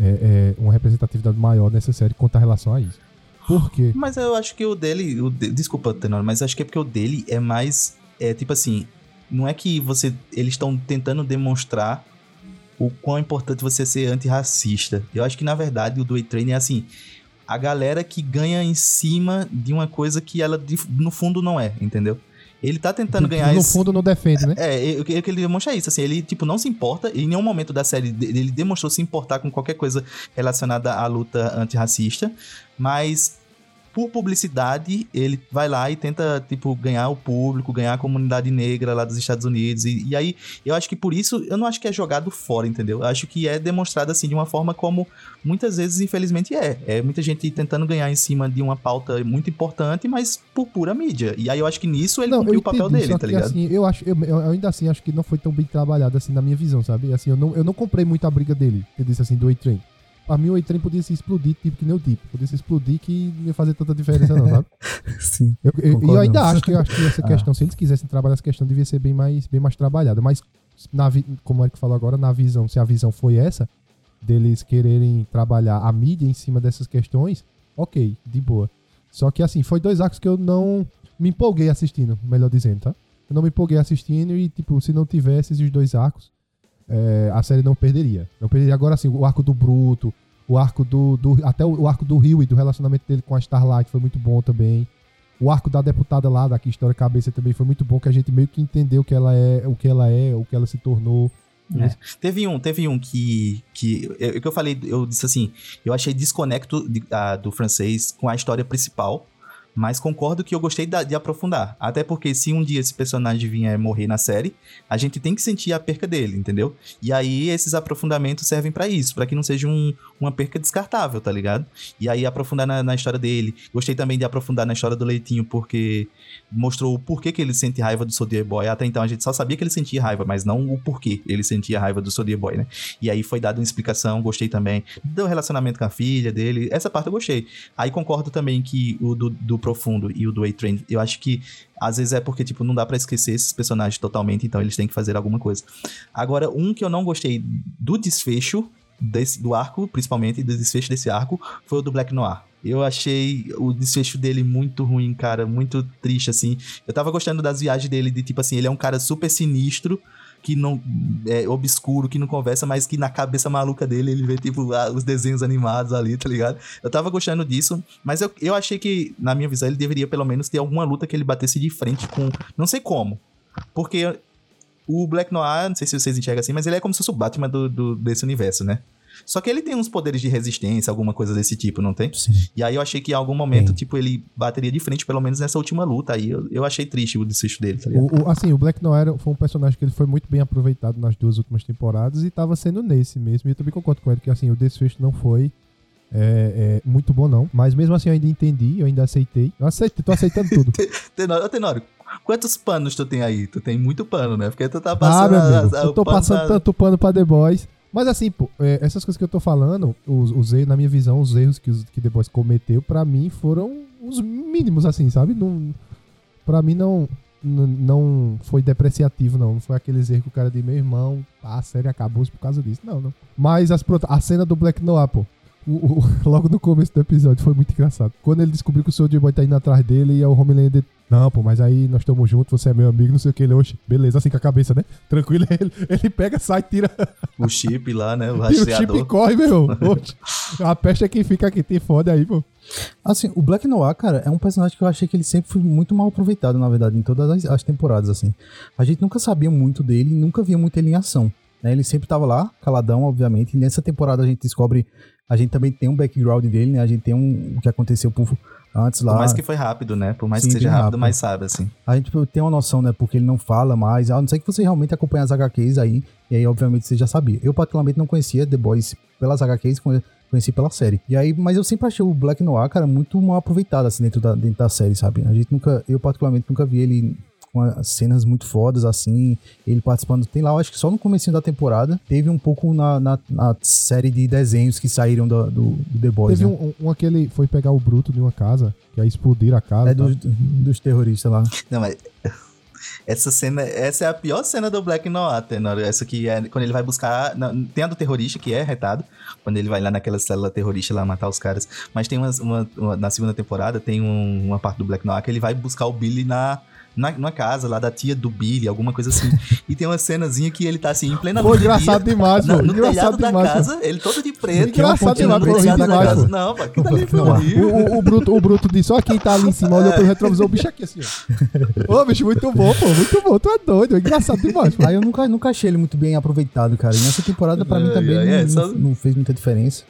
é, é, uma representatividade maior nessa série quanto a relação a isso. Por quê? Mas eu acho que o dele, o de- desculpa, Tenor, mas acho que é porque o dele é mais é tipo assim, não é que você eles estão tentando demonstrar o quão importante você ser antirracista. Eu acho que na verdade o do A-Train é assim, a galera que ganha em cima de uma coisa que ela no fundo não é, entendeu? Ele tá tentando ganhar no esse... fundo não defende, né? É, eu, eu, que ele demonstra isso, assim, ele, tipo, não se importa, em nenhum momento da série ele demonstrou se importar com qualquer coisa relacionada à luta antirracista, mas por publicidade, ele vai lá e tenta, tipo, ganhar o público, ganhar a comunidade negra lá dos Estados Unidos, e, e aí, eu acho que por isso, eu não acho que é jogado fora, entendeu? Eu acho que é demonstrado, assim, de uma forma como muitas vezes, infelizmente, é. É muita gente tentando ganhar em cima de uma pauta muito importante, mas por pura mídia, e aí eu acho que nisso ele cumpriu o papel entendi, dele, tá ligado? Assim, eu acho, eu, eu ainda assim acho que não foi tão bem trabalhado assim na minha visão, sabe? Assim, eu não, eu não comprei muito a briga dele. Eu disse assim, do A-Train. Pra mim, o A-Train podia se explodir, tipo que nem o Deep. Podia se explodir que não ia fazer tanta diferença, não, sabe? Sim. Eu, eu- e eu ainda não. acho que, eu acho que essa Ah. questão, se eles quisessem trabalhar essa questão, devia ser bem mais, bem mais trabalhada. Mas, na, vi- como o Eric falou agora, na visão, se a visão foi essa, deles quererem trabalhar a mídia em cima dessas questões, ok, de boa. Só que, assim, foi dois arcos que eu não me empolguei assistindo, melhor dizendo, tá? Eu não me empolguei assistindo e, tipo, se não tivesse esses dois arcos, é, a série não perderia. Não perderia. Agora, assim, o arco do Bruto, o arco do. do- até o, arco do Rio e do relacionamento dele com a Starlight foi muito bom também. O arco da deputada lá, da história cabeça também foi muito bom, que a gente meio que entendeu que ela é, o que ela é, o que ela se tornou. É. Teve um, teve um que. que eu, que eu falei, eu disse assim, eu achei desconecto de- ah, do francês com a história principal. Mas concordo que eu gostei de aprofundar. Até porque se um dia esse personagem vier morrer na série, a gente tem que sentir a perca dele, entendeu? E aí esses aprofundamentos servem pra isso, pra que não seja um- uma perca descartável, tá ligado? E aí aprofundar na, na história dele. Gostei também de aprofundar na história do Leitinho, porque mostrou o porquê que ele sente raiva do Soldier Boy. Até então a gente só sabia que ele sentia raiva, mas não o porquê ele sentia raiva do Soldier Boy, né? E aí foi dada uma explicação, gostei também do relacionamento com a filha dele. Essa parte eu gostei. Aí concordo também que o do, do Profundo e o do A-Train, eu acho que às vezes é porque, tipo, não dá pra esquecer esses personagens totalmente, então eles têm que fazer alguma coisa. Agora, um que eu não gostei do desfecho desse, do arco, principalmente do desfecho desse arco, foi o do Black Noir. Eu achei o desfecho dele muito ruim, cara, muito triste, assim. Eu tava gostando das viagens dele, de tipo assim, ele é um cara super sinistro, que não é obscuro, que não conversa, mas que na cabeça maluca dele ele vê, tipo, ah, os desenhos animados ali, tá ligado? Eu tava gostando disso, mas eu, eu achei que, na minha visão, ele deveria pelo menos ter alguma luta que ele batesse de frente com. Não sei como. Porque o Black Noir, não sei se vocês enxergam assim, mas ele é como se fosse o Batman do, do- desse universo, né? Só que ele tem uns poderes de resistência, alguma coisa desse tipo, não tem? Sim. E aí eu achei que em algum momento, Tem. tipo, ele bateria de frente, pelo menos nessa última luta. Aí eu, eu achei triste o desfecho dele, tá? O, o- assim, o Black Noir foi um personagem que ele foi muito bem aproveitado nas duas últimas temporadas e tava sendo nesse mesmo. E eu também concordo com ele que assim, o desfecho não foi é, é, muito bom, não. Mas mesmo assim eu ainda entendi, eu ainda aceitei. Eu aceitei, tô aceitando tudo. Tenório, Tenório, quantos panos tu tem aí? Tu tem muito pano, né? Porque tu tá Ah, passando... meu a- amigo, a- eu tô pano passando pra- tanto pano pra The Boys. Mas assim, pô, é, essas coisas que eu tô falando, os, os erros, na minha visão, os erros que, os, que Boys cometeu, pra mim, foram os mínimos, assim, sabe? Não, pra mim não, n- não foi depreciativo, não. Não foi aqueles erros que o cara de meu irmão, ah, a série acabou por causa disso. Não, não. Mas as, a cena do Black Noir, pô. O- o- logo no começo do episódio foi muito engraçado. Quando ele descobriu que o Soldier Boy tá indo atrás dele e é o Homelander. Não, pô, mas aí nós estamos juntos, você é meu amigo, não sei o que. Ele, oxe, beleza, assim com a cabeça, né? Tranquilo, ele, ele pega, sai, tira, O chip lá, né? O tira o chip e rastreador. corre, meu. Oxe, a peste é quem fica aqui, tem foda aí, pô. Assim, o Black Noir, cara, é um personagem que eu achei que ele sempre foi muito mal aproveitado, na verdade, em todas as, as temporadas, assim. A gente nunca sabia muito dele, nunca via muito ele em ação. Né? Ele sempre tava lá, caladão, obviamente. E nessa temporada a gente descobre. A gente também tem um background dele, né? A gente tem um, o que aconteceu por, antes lá. Por mais que foi rápido, né? Por mais Sim, que seja rápido, rápido. mas sabe, assim. A gente tem uma noção, né? Porque ele não fala mais. A não ser que você realmente acompanhe as HQs aí. E aí, obviamente, você já sabia. Eu, particularmente, não conhecia The Boys pelas HQs, conhe- conheci pela série. E aí, mas eu sempre achei o Black Noir, cara, muito mal aproveitado, assim, dentro da, dentro da série, sabe? A gente nunca, eu, particularmente, nunca vi ele com as cenas muito fodas, assim, ele participando. Tem lá, eu acho que só no comecinho da temporada, teve um pouco na, na, na série de desenhos que saíram do, do, do The Boys, Teve né? um, um, aquele foi pegar o bruto de uma casa, que aí explodiram a casa. É tá? dos, dos terroristas lá. Não, mas. Essa cena, essa é a pior cena do Black Noir, Tenório. Essa que é quando ele vai buscar. não, tem a do terrorista, que é retado. Quando ele vai lá naquela célula terrorista lá matar os caras. Mas tem umas- uma, uma- na segunda temporada, tem um- uma parte do Black Noir que ele vai buscar o Billy na, na, numa casa lá da tia do Billy, alguma coisa assim. e tem uma cenazinha que ele tá assim, em plena Pô, luz do engraçado dia, demais, na- pô. no Engraçado telhado da demais, pô. casa, ele todo de preto. Engraçado demais, pô, da demais, casa. pô. Não, pô, aquilo ali foi Não, horrível. O, o, o Bruto, o Bruto disse, ó quem tá ali em cima, olhou pelo retrovisor, o bicho aqui assim, ó. Ô, bicho, muito bom, pô, muito bom, tu é doido, é engraçado demais, pô. Aí eu nunca, nunca achei ele muito bem aproveitado, cara. E nessa temporada, pra mim, É, também é, não, é, só- não fez muita diferença.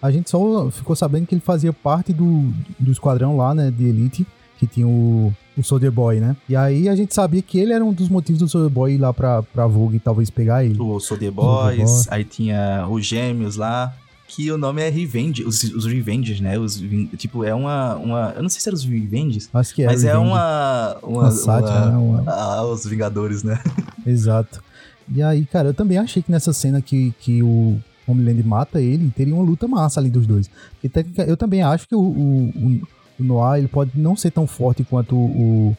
A gente só ficou sabendo que ele fazia parte do, do esquadrão lá, né, de Elite, que tinha o, o Soldier Boy, né? E aí a gente sabia que ele era um dos motivos do Soldier Boy ir lá pra, pra Vogue talvez pegar ele. O Soldier Boy. Boys, aí tinha os gêmeos lá, que o nome é Revenge, os, os Revengers, né? Os, tipo, é uma, uma. Eu não sei se eram os Revengers, Acho que é. mas é Revenge. uma. Uma, Uma sátira, né? Uma- Ah, os Vingadores, né? Exato. E aí, cara, eu também achei que nessa cena que, que o Homeland mata ele, teria uma luta massa ali dos dois. Porque eu também acho que o, o, o- o Noah ele pode não ser tão forte quanto o,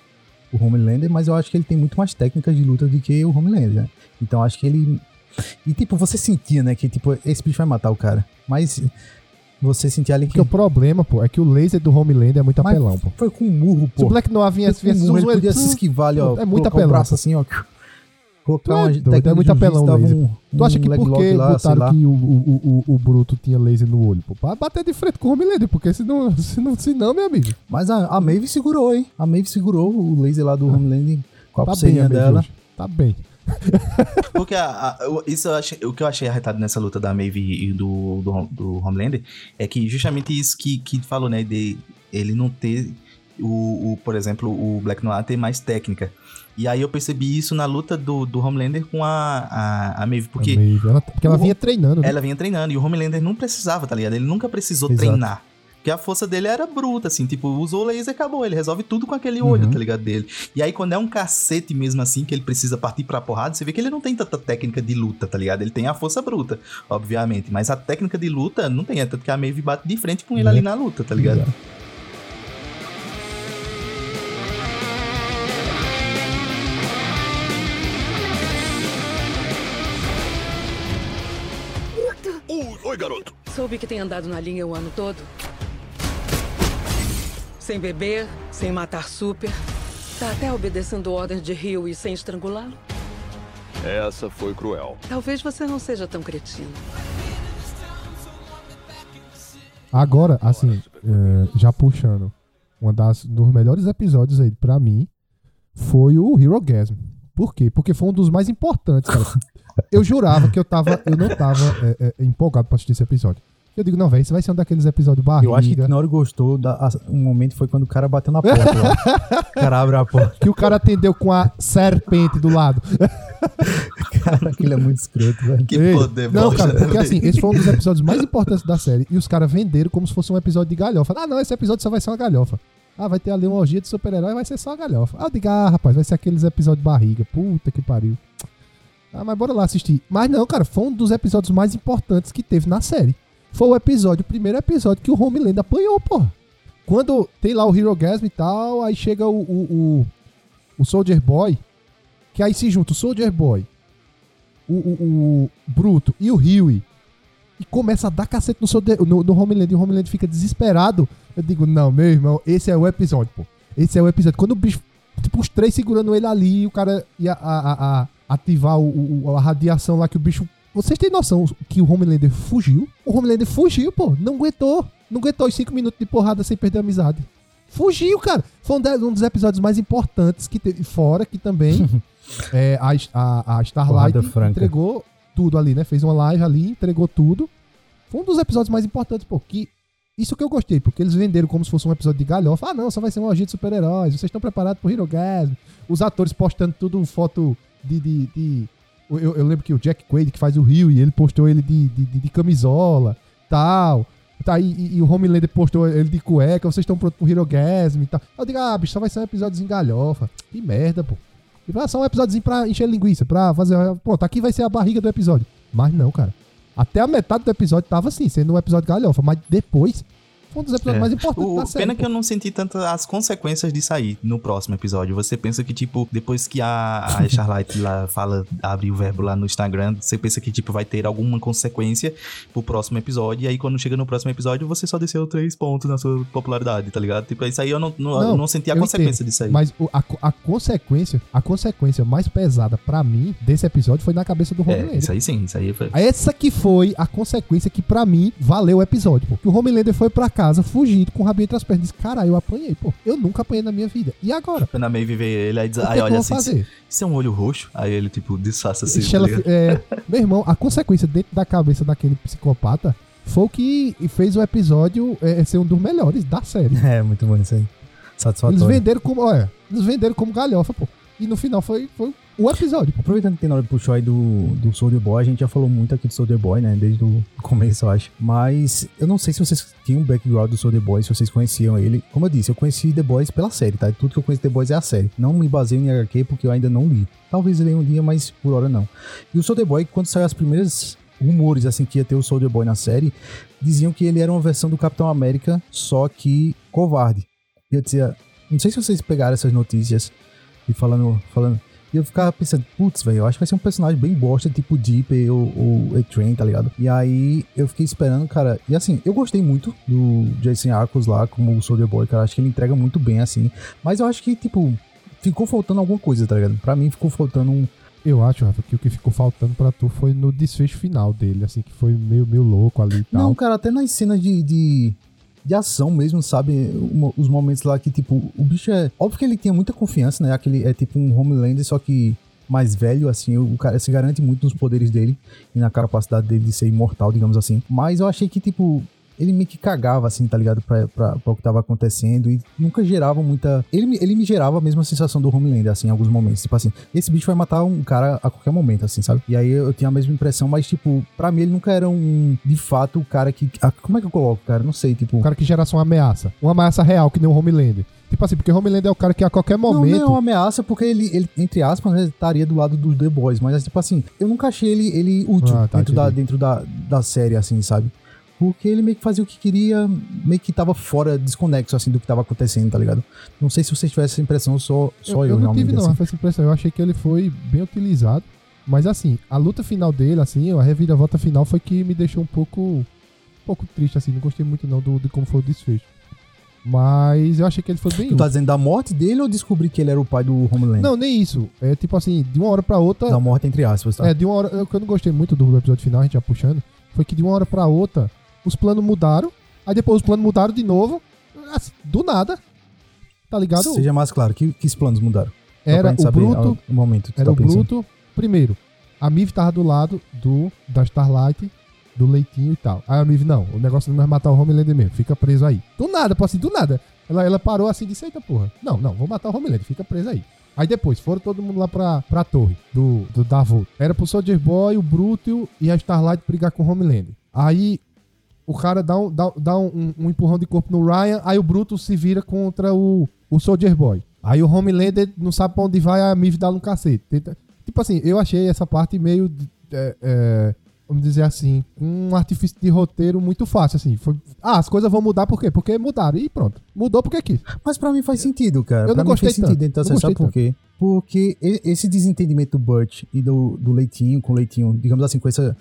o Homelander, mas eu acho que ele tem muito mais técnicas de luta do que o Homelander, né? Então acho que ele. E tipo, você sentia, né, que tipo, esse bicho vai matar o cara. Mas você sentia ali que. Porque o problema, pô, é que o laser do Homelander é muito apelão, pô. Foi com um murro, Se o pô. Black Noir viesse, com viesse um murro, ele podia se esquivar ali, ó. É muito apelão, o braço pô. assim, ó. Colocar Tu é uma técnica é muito apelão laser. um- Tu acha um que por que botaram que o, o, o, o Bruto tinha laser no olho, pô? Pra bater de frente com o Homelander, porque senão, senão, senão meu amigo. Mas a, a Maeve segurou, hein? A Maeve segurou o laser lá do Homelander com a Tá bem pulseirinha a dela. hoje. Tá bem. Porque a- a- isso eu achei- o que eu achei arretado nessa luta da Maeve e do, do, do Homelander é que justamente isso que, que falou, né? De ele não ter, o, o, por exemplo, o Black Noir ter mais técnica. E aí eu percebi isso na luta do, do Homelander com a, a, a Maeve, porque A Maeve, ela, porque ela vinha treinando, né? ela vinha treinando e o Homelander não precisava, tá ligado? Ele nunca precisou Exato. treinar. Porque a força dele era bruta, assim, tipo, usou o laser e acabou. Ele resolve tudo com aquele olho, Uhum. tá ligado? Dele. E aí, quando é um cacete mesmo assim, que ele precisa partir pra porrada, você vê que ele não tem tanta técnica de luta, tá ligado? Ele tem a força bruta, obviamente. Mas a técnica de luta não tem. É tanto que a Maeve bate de frente com ele É. ali na luta, tá ligado? Exato. Soube que tem andado na linha o ano todo. Sem beber, sem matar super. Tá até obedecendo ordens de Rio e sem estrangulá-lo. Essa foi cruel. Talvez você não seja tão cretino. Agora, assim, é, já puxando, das dos melhores episódios aí pra mim foi o Hero Gasm. Por quê? Porque foi um dos mais importantes, cara. Eu jurava que eu tava, eu não tava é, é, empolgado pra assistir esse episódio. Eu digo, não, velho, esse vai ser um daqueles episódios barriga. Eu acho que o Tenório gostou. Da, a- um momento foi quando o cara bateu na porta. o cara abre a porta. que o cara atendeu com a serpente do lado. Cara, aquilo é muito escroto, velho. Que Ei, poder, Não, cara, porque assim, esse foi um dos episódios mais importantes da série. E os caras venderam como se fosse um episódio de galhofa. Ah, não, esse episódio só vai ser uma galhofa. Ah, vai ter ali uma orgia de super-herói, vai ser só uma galhofa. Ah, eu digo, ah, rapaz, vai ser aqueles episódios de barriga. Puta que pariu. Ah, mas bora lá assistir. Mas não, cara, foi um dos episódios mais importantes que teve na série. Foi o episódio, o primeiro episódio que o Homelander apanhou, porra. Quando tem lá o Hero Gasm e tal, aí chega o, o, o, o Soldier Boy, que aí se junta o Soldier Boy, o, o, o Bruto e o Huey, e começa a dar cacete no, Soldier- no, no Homelander, e o Homelander fica desesperado. Eu digo, não, meu irmão, esse é o episódio, pô. Esse é o episódio. Quando o bicho, tipo, os três segurando ele ali, o cara ia a- a- a- ativar o, o- a radiação lá que o bicho. Vocês têm noção que o Homelander fugiu? O Homelander fugiu, pô. Não aguentou. Não aguentou os cinco minutos de porrada sem perder a amizade. Fugiu, cara. Foi um, de- um dos episódios mais importantes que teve. Fora que também é, a, a, a Starlight entregou tudo ali, né? Fez uma live ali, entregou tudo. Foi um dos episódios mais importantes, pô. Que isso que eu gostei, porque eles venderam como se fosse um episódio de galhofa. Ah, não, só vai ser uma orgia de super-heróis. Vocês estão preparados pro Hero Gasm. Os atores postando tudo foto de. de, de- Eu, eu lembro que o Jack Quaid, que faz o Rio, e ele postou ele de, de, de- de camisola, tal. Tá, e, e- o Homelander postou ele de cueca, vocês estão prontos pro Hero Gasm e tal. Eu digo, ah, bicho, só vai ser um episódiozinho galhofa. Que merda, pô. E vai só um episódiozinho pra encher linguiça, pra fazer. Pronto, aqui vai ser a barriga do episódio. Mas não, cara. Até a metade do episódio tava assim, sendo um episódio galhofa. Mas depois, um dos episódios É. mais importantes O, da série. pena que eu não senti tanto as consequências disso aí no próximo episódio. Você pensa que, tipo, depois que a, a Charlotte lá fala, abre o verbo lá no Instagram, você pensa que, tipo, vai ter alguma consequência pro próximo episódio. E aí, quando chega no próximo episódio, você só desceu três pontos na sua popularidade, tá ligado? Tipo, isso aí eu não, não, Não, eu não senti a consequência entendo. disso aí. Mas o- a, a consequência, a consequência mais pesada pra mim desse episódio foi na cabeça do é, Homelander. isso aí sim, isso aí foi. Essa que foi a consequência que pra mim valeu o episódio, pô. Que o Homelander foi pra casa fugido com o rabinho entre as pernas. Disse, caralho, eu apanhei, pô. Eu nunca apanhei na minha vida. E agora? A Maeve vê ele, aí, diz, aí eu olha assim, fazer? isso é um olho roxo? Aí ele, tipo, disfarça assim, tá ela- é, meu irmão, a consequência dentro da cabeça daquele psicopata foi o que fez o episódio é, ser um dos melhores da série. É, muito bom isso aí. Eles Satisfatório. venderam como, olha, eles venderam como galhofa, pô. E no final foi, foi o episódio, pô. Aproveitando que tem na hora puxou aí do, do Soldier Boy, a gente já falou muito aqui do Soldier Boy, né? Desde o começo, eu acho. Mas eu não sei se vocês tinham um background do Soldier Boy, se vocês conheciam ele. Como eu disse, eu conheci The Boys pela série, tá? Tudo que eu conheço The Boys é a série. Não me baseio em HQ porque eu ainda não li. Talvez leia um dia, mas por hora não. E o Soldier Boy, quando saiu as primeiras rumores, assim, que ia ter o Soldier Boy na série, diziam que ele era uma versão do Capitão América, só que covarde. E eu dizia, não sei se vocês pegaram essas notícias e falando, falando. E eu ficava pensando, putz, velho, eu acho que vai ser um personagem bem bosta, tipo Deep ou, ou A-Train, tá ligado? E aí eu fiquei esperando, cara. E assim, eu gostei muito do Jason Arcos lá como o Soldier Boy, cara. Acho que ele entrega muito bem, assim. Mas eu acho que, tipo, ficou faltando alguma coisa, tá ligado? Pra mim ficou faltando um. Eu acho, Rafa, que o que ficou faltando pra tu foi no desfecho final dele, assim, que foi meio, meio louco ali e tal. Não, cara, até nas cenas de. de... De ação mesmo, sabe? Os momentos lá que, tipo, o bicho é. Óbvio que ele tinha muita confiança, né? Aquele é tipo um Homelander, só que mais velho, assim. O cara se garante muito nos poderes dele e na capacidade dele de ser imortal, digamos assim. Mas eu achei que, tipo, ele meio que cagava, assim, tá ligado? Pra, pra, pra o que tava acontecendo e nunca gerava muita. Ele, me- ele me gerava a mesma sensação do Homelander, assim, em alguns momentos. Tipo assim, esse bicho vai matar um cara a qualquer momento, assim, sabe? E aí eu tinha a mesma impressão, mas, tipo, pra mim ele nunca era um, de fato, o cara que. ah, como é que eu coloco, cara? Não sei, tipo. Um cara que gerasse uma ameaça. Uma ameaça real, que nem o Homelander. Tipo assim, porque o Homelander é o cara que a qualquer Não, momento. não é uma ameaça, porque ele, ele entre aspas, né, estaria do lado dos The Boys. Mas, tipo assim, eu nunca achei ele, ele útil Ah, tá, dentro, da, dentro da, da série, assim, sabe? Porque ele meio que fazia o que queria, meio que tava fora, desconexo, assim, do que tava acontecendo, tá ligado? Não sei se vocês tivessem essa impressão, só, só eu, eu, não realmente. tive, não, assim. Rafa, essa impressão. Eu achei que ele foi bem utilizado. Mas assim, a luta final dele, assim, a reviravolta final foi que me deixou um pouco. Um pouco triste, assim. Não gostei muito, não, do, de como foi o desfecho. Mas eu achei que ele foi bem Tu tá dizendo da morte dele ou descobrir que ele era o pai do Homelander? Não, nem isso. É tipo assim, de uma hora pra outra. Da morte, entre aspas, tá? É, de uma hora. O que eu não gostei muito do, do episódio final, a gente já puxando, foi que de uma hora pra outra, os planos mudaram. Aí depois os planos mudaram de novo. assim, do nada. Tá ligado? Seja mais claro, que, que os planos mudaram? Era o Bruto. ao- o momento Era tá o pensando. Bruto. Primeiro, a Miv tava do lado do da Starlight, do Leitinho e tal. Aí a Miv, não, o negócio não é matar o Homelander mesmo, fica preso aí. Do nada, pô, assim, do nada. Ela, ela parou assim e disse, eita porra. Não, não, vou matar o Homelander, fica preso aí. Aí depois, foram todo mundo lá pra, pra torre do, do Davos. Era pro Soldier Boy, o Bruto e a Starlight brigar com o Homelander. Aí o cara dá, um, dá, dá um, um empurrão de corpo no Ryan, aí o Bruto se vira contra o, o Soldier Boy. Aí o Homelander não sabe pra onde vai, a Miv dá um cacete. Tenta- Tipo assim, eu achei essa parte meio, é, é, vamos dizer assim, um artifício de roteiro muito fácil, assim. Foi, ah, as coisas vão mudar por quê? Porque mudaram. E pronto. Mudou porque quis. Mas pra mim faz sentido, cara. Eu pra não mim faz gostei sentido tanto. da Não série. Sabe por quê? Porque esse desentendimento do Butch e do, do Leitinho com o Leitinho, digamos assim, com essa.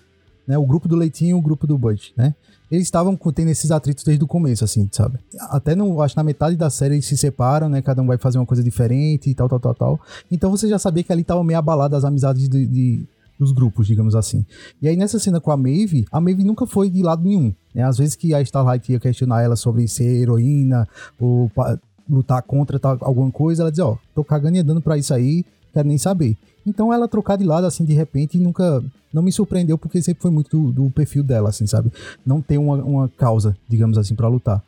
Né, o grupo do Leitinho e o grupo do Butch, né? Eles estavam tendo esses atritos desde o começo, assim, sabe? Até no, acho na metade da série eles se separam, né? Cada um vai fazer uma coisa diferente e tal, tal, tal, tal. Então você já sabia que ali tava meio abalado as amizades de- de, dos grupos, digamos assim. E aí nessa cena com a Maeve, a Maeve nunca foi de lado nenhum. Né? Às vezes que a Starlight ia questionar ela sobre ser heroína ou lutar contra tal, alguma coisa, ela dizia, ó, tô cagando e andando pra isso aí, quero nem saber. Então ela trocar de lado assim de repente nunca não me surpreendeu porque sempre foi muito do, do perfil dela, assim, sabe? Não ter uma, uma causa, digamos assim, pra lutar.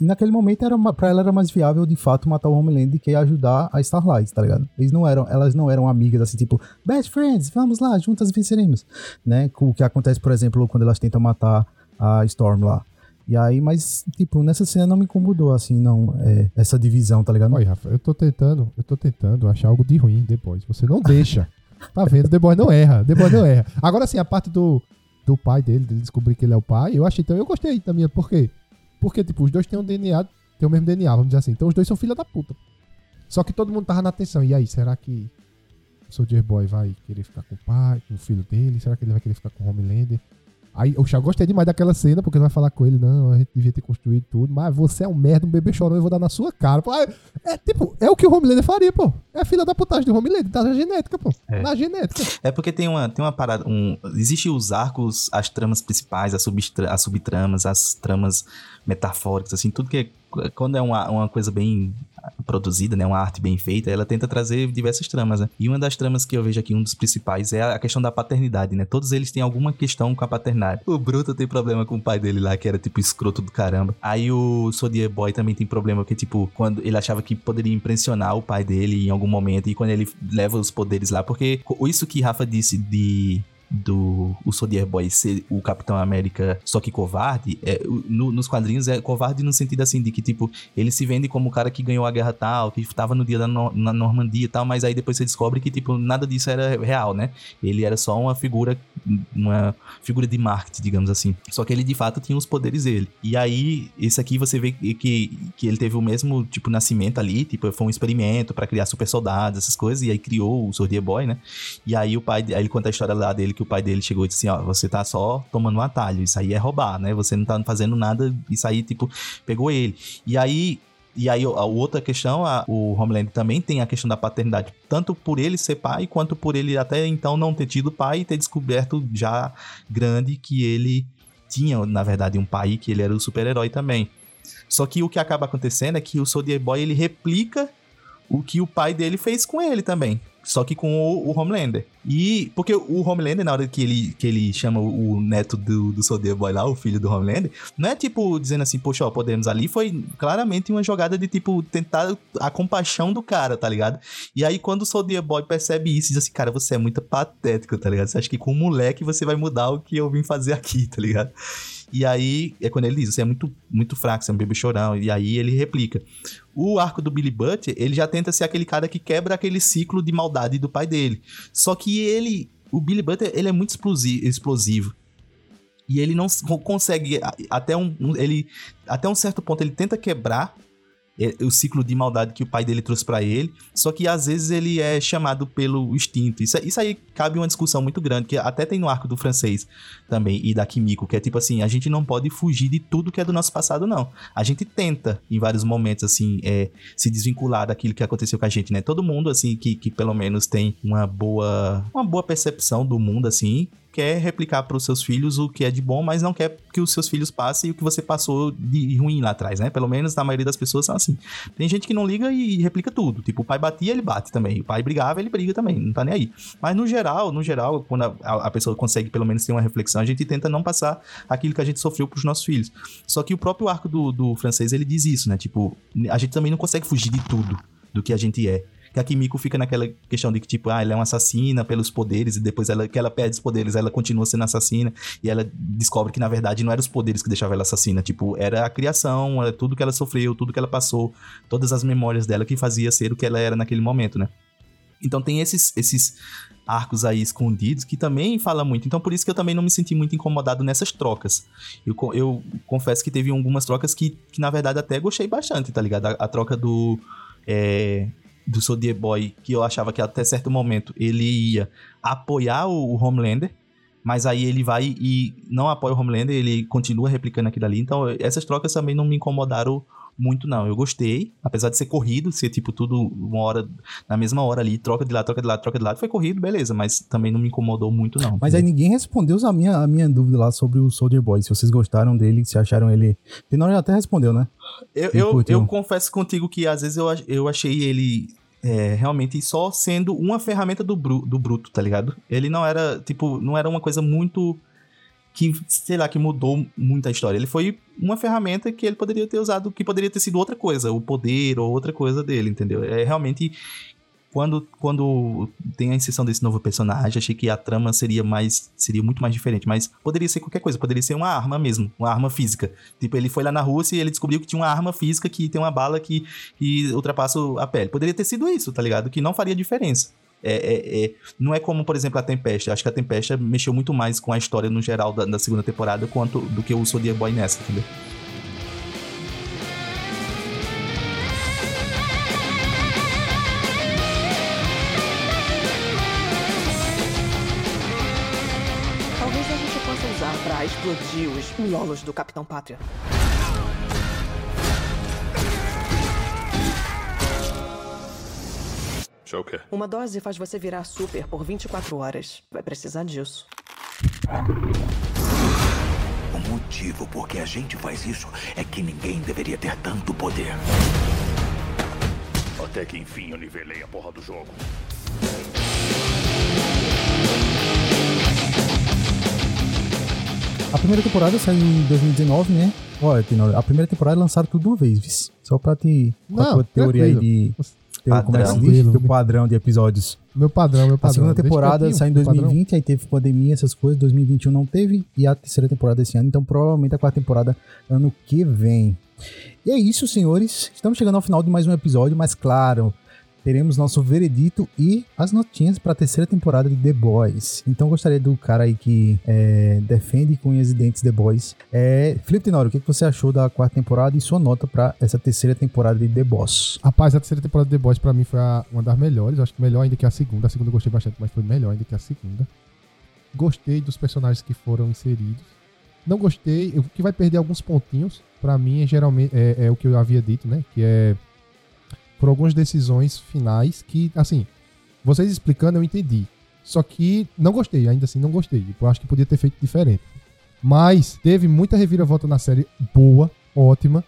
E naquele momento era pra ela era mais viável de fato matar o Homelander do que ajudar a Starlight, tá ligado? Eles não eram, elas não eram amigas assim, tipo, best friends, vamos lá, juntas venceremos, né? O que acontece, por exemplo, quando elas tentam matar a Storm lá. E aí, mas, tipo, nessa cena não me incomodou, assim, não, é, essa divisão, tá ligado? Olha, Rafa, eu tô tentando, eu tô tentando achar algo de ruim depois. Você não deixa. Tá vendo? The Boy não erra. The Boy não erra. Agora sim, a parte do, do pai dele, dele descobrir que ele é o pai, eu achei também, eu gostei também, por quê? Porque, tipo, os dois têm um DNA, têm o mesmo DNA, vamos dizer assim. Então os dois são filha da puta. Só que todo mundo tava na atenção. E aí, será que o Soldier Boy vai querer ficar com o pai, com o filho dele? Será que ele vai querer ficar com o Homelander? Aí, eu já gostei demais daquela cena, porque ele vai falar com ele, não, a gente devia ter construído tudo, mas você é um merda, um bebê chorão, eu vou dar na sua cara. Pô, é, é, tipo, é o que o Homelander faria, pô. É filha da putagem do Homelander, tá na genética, pô. É. Na genética. É porque tem uma, tem uma parada. Um, existe os arcos, as tramas principais, as, subtra, as subtramas, as tramas metafóricas, assim, tudo que é. Quando é uma, uma coisa bem produzida, né? Uma arte bem feita, ela tenta trazer diversas tramas, né? E uma das tramas que eu vejo aqui, um dos principais, é a questão da paternidade, né? Todos eles têm alguma questão com a paternidade. O Bruto tem problema com o pai dele lá, que era tipo escroto do caramba. Aí o Soldier Boy também tem problema, que tipo, quando ele achava que poderia impressionar o pai dele em algum momento, e quando ele leva os poderes lá, porque isso que Rafa disse de do o Soldier Boy ser o Capitão América só que covarde, é, no- nos quadrinhos é covarde no sentido assim de que tipo, ele se vende como o cara que ganhou a guerra tal, que estava no dia da no- na Normandia e tal, mas aí depois você descobre que tipo, nada disso era real, né? Ele era só uma figura uma figura de marketing, digamos assim. Só que ele de fato tinha os poderes dele. E aí esse aqui você vê que, que, ele teve o mesmo tipo nascimento ali, tipo, foi um experimento pra criar super soldados, essas coisas, e aí criou o Soldier Boy, né? E aí o pai, aí ele conta a história lá dele que o pai dele chegou e disse assim, ó, você tá só tomando um atalho, isso aí é roubar, né? Você não tá fazendo nada, isso aí tipo pegou ele. E aí e aí, a outra questão, a- o Homeland também tem a questão da paternidade, tanto por ele ser pai, quanto por ele até então não ter tido pai e ter descoberto já grande que ele tinha, na verdade, um pai, que ele era o super-herói também. Só que o que acaba acontecendo é que o Soldier Boy, ele replica o que o pai dele fez com ele também. Só que com o, o Homelander. E. Porque o Homelander, na hora que ele, que ele chama o, o neto do, do Soldier Boy lá, o filho do Homelander, não é tipo dizendo assim, poxa, ó, podemos ali. Foi claramente uma jogada de tipo tentar a compaixão do cara, tá ligado? E aí quando o Soldier Boy percebe isso, diz assim, cara, você é muito patético, tá ligado? Você acha que com um moleque você vai mudar o que eu vim fazer aqui, tá ligado? E aí é quando ele diz, você é muito, muito fraco, você é um bebê chorão. E aí ele replica. O arco do Billy Butcher, ele já tenta ser aquele cara que quebra aquele ciclo de maldade do pai dele. Só que ele, o Billy Butcher, ele é muito explosi- explosivo. E ele não consegue, até um, ele, até um certo ponto, ele tenta quebrar o ciclo de maldade que o pai dele trouxe pra ele, só que às vezes ele é chamado pelo instinto. Isso, isso aí cabe uma discussão muito grande, que até tem no arco do francês também, e da Kimiko, que é tipo assim, a gente não pode fugir de tudo que é do nosso passado, não. A gente tenta, em vários momentos, assim, é, se desvincular daquilo que aconteceu com a gente, né? Todo mundo, assim, que, que pelo menos tem uma boa, uma boa percepção do mundo, assim, quer replicar para os seus filhos o que é de bom, mas não quer que os seus filhos passem o que você passou de ruim lá atrás, né? Pelo menos a maioria das pessoas são assim. Tem gente que não liga e replica tudo. Tipo, o pai batia, ele bate também. O pai brigava, ele briga também. Não tá nem aí. Mas no geral, no geral, quando a, a- pessoa consegue pelo menos ter uma reflexão, a gente tenta não passar aquilo que a gente sofreu pros nossos filhos. Só que o próprio arco do, do francês, ele diz isso, né? Tipo, a gente também não consegue fugir de tudo do que a gente é. Que a Kimiko fica naquela questão de que, tipo, ah, ela é uma assassina pelos poderes, e depois ela, que ela perde os poderes, ela continua sendo assassina, e ela descobre que, na verdade, não eram os poderes que deixavam ela assassina, tipo, era a criação, era tudo que ela sofreu, tudo que ela passou, todas as memórias dela que fazia ser o que ela era naquele momento, né? Então tem esses, esses arcos aí escondidos que também fala muito. Então por isso que eu também não me senti muito incomodado nessas trocas. Eu, eu confesso que teve algumas trocas que, que na verdade até gostei bastante, tá ligado? A, a troca do é, do Soldier Boy, que eu achava que até certo momento ele ia apoiar o, o Homelander, mas aí ele vai e não apoia o Homelander, ele continua replicando aquilo ali. Então essas trocas também não me incomodaram muito não. Eu gostei, apesar de ser corrido, ser tipo tudo uma hora na mesma hora ali, troca de lá, troca de lá, troca de lá, foi corrido, beleza, mas também não me incomodou muito não. Mas aí ninguém respondeu a minha, a minha dúvida lá sobre o Soldier Boy. Se vocês gostaram dele, se acharam ele. Tenor já até respondeu, né? Eu, eu, eu confesso contigo que às vezes eu, eu achei ele é, realmente só sendo uma ferramenta do, bru, do Bruto, tá ligado? Ele não era, tipo, não era uma coisa muito. Que, sei lá, que mudou muito a história. Ele foi uma ferramenta que ele poderia ter usado, que poderia ter sido outra coisa, o poder ou outra coisa dele, entendeu? É realmente. Quando, quando tem a inserção desse novo personagem, achei que a trama seria mais seria muito mais diferente, mas poderia ser qualquer coisa, poderia ser uma arma mesmo, uma arma física. Tipo, ele foi lá na Rússia e ele descobriu que tinha uma arma física que tem uma bala que, que ultrapassa a pele. Poderia ter sido isso, tá ligado? Que não faria diferença. É, é, é, não é como, por exemplo, a Tempesta. Acho que a Tempesta mexeu muito mais com a história no geral da, da segunda temporada quanto do que o Soldier Boy nessa, entendeu? Talvez a gente possa usar para explodir os miolos do Capitão Pátria. Joker. Uma dose faz você virar super por 24 horas. Vai precisar disso. O motivo por que a gente faz isso é que ninguém deveria ter tanto poder. Até que enfim eu nivelei a porra do jogo. A primeira temporada saiu em 2019, né? Olha, a primeira temporada lançaram tudo de uma vez. Só pra te. com a Não, tua teoria aí de. Se Padrão. Teu padrão de episódios. Meu padrão, meu A padrão. segunda Deixa temporada saiu em meu padrão. 2020, aí teve pandemia, essas coisas. 2021 não teve. E a terceira temporada esse ano. Então, provavelmente a quarta temporada ano que vem. E é isso, senhores. Estamos chegando ao final de mais um episódio, mas claro, teremos nosso veredito e as notinhas para a terceira temporada de The Boys. Então, gostaria do cara aí que é, defende com unhas e dentes The Boys. É, Felipe Tenório, o que, você achou da quarta temporada e sua nota para essa terceira temporada de The Boss? Rapaz, a terceira temporada de The Boys pra mim foi a- uma das melhores. Eu acho que melhor ainda que a segunda. A segunda eu gostei bastante, mas foi melhor ainda que a segunda. Gostei dos personagens que foram inseridos. Não gostei. O que vai perder alguns pontinhos, pra mim, é geralmente é, é o que eu havia dito, né? Que é por algumas decisões finais que, assim, vocês explicando eu entendi. Só que não gostei, ainda assim não gostei. Tipo, Eu acho que podia ter feito diferente. Mas teve muita reviravolta na série boa, ótima.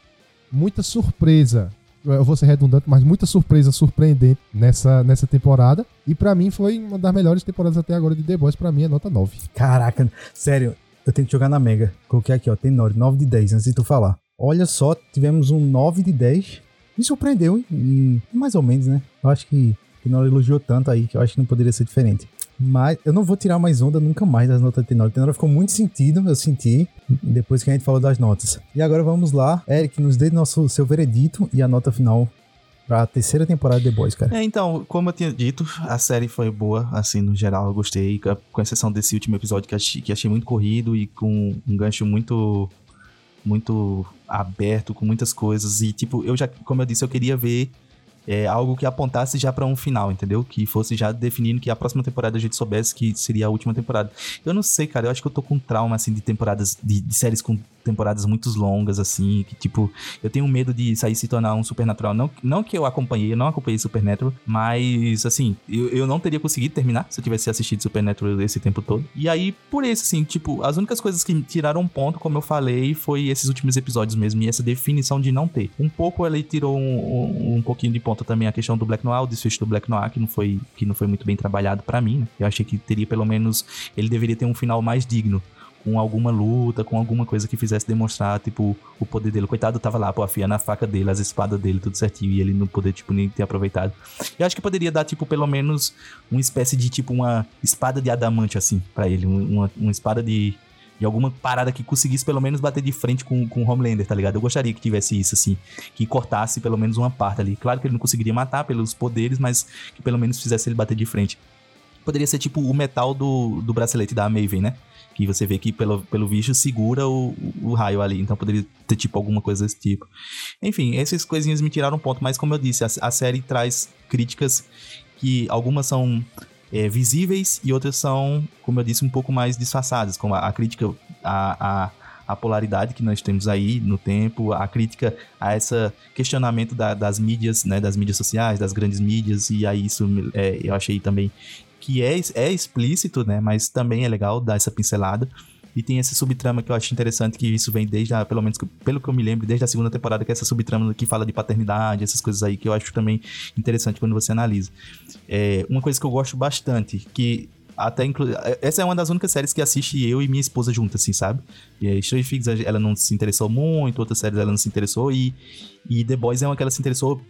Muita surpresa. Eu vou ser redundante, mas muita surpresa surpreendente nessa, nessa temporada. E pra mim foi uma das melhores temporadas até agora de The Boys. Pra mim é nota 9. Caraca, sério, eu tenho que jogar na Mega. Coloquei aqui, ó, Tenório, 9 de 10, antes de tu falar. Olha só, tivemos um 9 de 10. Me surpreendeu, hein? E mais ou menos, né? Eu acho que Tenório elogiou tanto aí que eu acho que não poderia ser diferente. Mas eu não vou tirar mais onda nunca mais das notas de Tenório. Tenório ficou muito sentido, eu senti, depois que a gente falou das notas. E agora vamos lá, Eric, nos dê nosso, seu veredito e a nota final pra terceira temporada de The Boys, cara. É, então, como eu tinha dito, a série foi boa, assim, no geral, eu gostei, com exceção desse último episódio que achei, que achei muito corrido e com um gancho muito muito aberto, com muitas coisas e tipo, eu já, como eu disse, eu queria ver é, algo que apontasse já pra um final, entendeu? Que fosse já definindo que a próxima temporada a gente soubesse que seria a última temporada. Eu não sei, cara, eu acho que eu tô com trauma, assim, de temporadas, de, de séries com temporadas muito longas, assim, que tipo, eu tenho medo de sair se tornar um Supernatural. Não, não que eu acompanhei, eu não acompanhei Supernatural, mas, assim, eu, eu não teria conseguido terminar se eu tivesse assistido Supernatural esse tempo todo. E aí, por isso, assim, tipo, as únicas coisas que tiraram um ponto, como eu falei, foi esses últimos episódios mesmo, e essa definição de não ter. Um pouco ele tirou um, um, um pouquinho de ponto também a questão do Black Noir, o desfecho do Black Noir, que não foi, que não foi muito bem trabalhado pra mim, né? Eu achei que teria pelo menos, ele deveria ter um final mais digno com alguma luta, com alguma coisa que fizesse demonstrar, tipo, o poder dele. Coitado, tava lá, pô, afiando a faca dele, as espadas dele, tudo certinho, e ele não poder, tipo, nem ter aproveitado. Eu acho que poderia dar, tipo, pelo menos uma espécie de, tipo, uma espada de adamante, assim, pra ele. um- Uma, uma espada de, de alguma parada que conseguisse, pelo menos, bater de frente com, com o Homelander, tá ligado? Eu gostaria que tivesse isso, assim, que cortasse pelo menos uma parte ali. Claro que ele não conseguiria matar pelos poderes, mas que pelo menos fizesse ele bater de frente. Poderia ser, tipo, o metal do, do bracelete da Maven, né? Que você vê que pelo, pelo bicho segura o, o raio ali, então poderia ter tipo alguma coisa desse tipo. Enfim, essas coisinhas me tiraram um ponto, mas como eu disse, a, a série traz críticas que algumas são é, visíveis e outras são, como eu disse, um pouco mais disfarçadas, como a, a crítica a, a, a polaridade que nós temos aí no tempo, a crítica a esse questionamento da- das mídias, né, das mídias sociais, das grandes mídias, e aí isso é, eu achei também que é, é explícito, né? Mas também é legal dar essa pincelada. E tem esse subtrama que eu acho interessante, que isso vem desde, a, pelo menos pelo que eu me lembro, desde a segunda temporada, que é essa subtrama que fala de paternidade, essas coisas aí, que eu acho também interessante quando você analisa. É, uma coisa que eu gosto bastante, que até inclu... Essa é uma das únicas séries que assiste eu e minha esposa juntas, assim, sabe? E aí, Stranger Things, ela não se interessou muito, outras séries ela não se interessou, e, e The Boys é uma que ela se interessou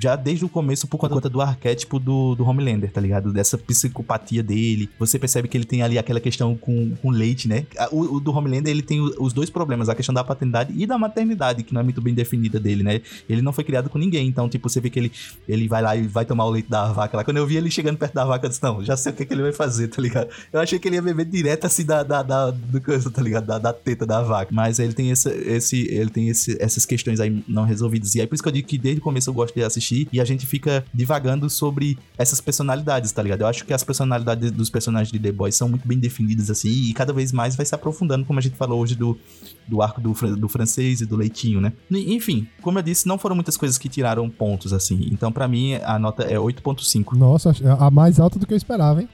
já desde o começo por conta do arquétipo do, do Homelander, tá ligado? Dessa psicopatia dele. Você percebe que ele tem ali aquela questão com, com leite, né? O, o do Homelander, ele tem os dois problemas, a questão da paternidade e da maternidade, que não é muito bem definida dele, né? Ele não foi criado com ninguém, então, tipo, você vê que ele, ele vai lá e vai tomar o leite da vaca lá. Quando eu vi ele chegando perto da vaca, eu disse, não, já sei o que, que ele vai fazer, tá ligado? Eu achei que ele ia beber direto assim da, da, da, do coisa, tá ligado? Da, da teta da vaca. Mas ele tem, esse, esse, ele tem esse, essas questões aí não resolvidas. E aí por isso que eu digo que desde o começo eu gosto de assistir e a gente fica divagando sobre essas personalidades, tá ligado? Eu acho que as personalidades dos personagens de The Boys são muito bem definidas, assim, e cada vez mais vai se aprofundando, como a gente falou hoje do, do arco do, do francês e do leitinho, né? Enfim, como eu disse, não foram muitas coisas que tiraram pontos, assim. Então, pra mim, a nota é 8.5. Nossa, é a mais alta do que eu esperava, hein?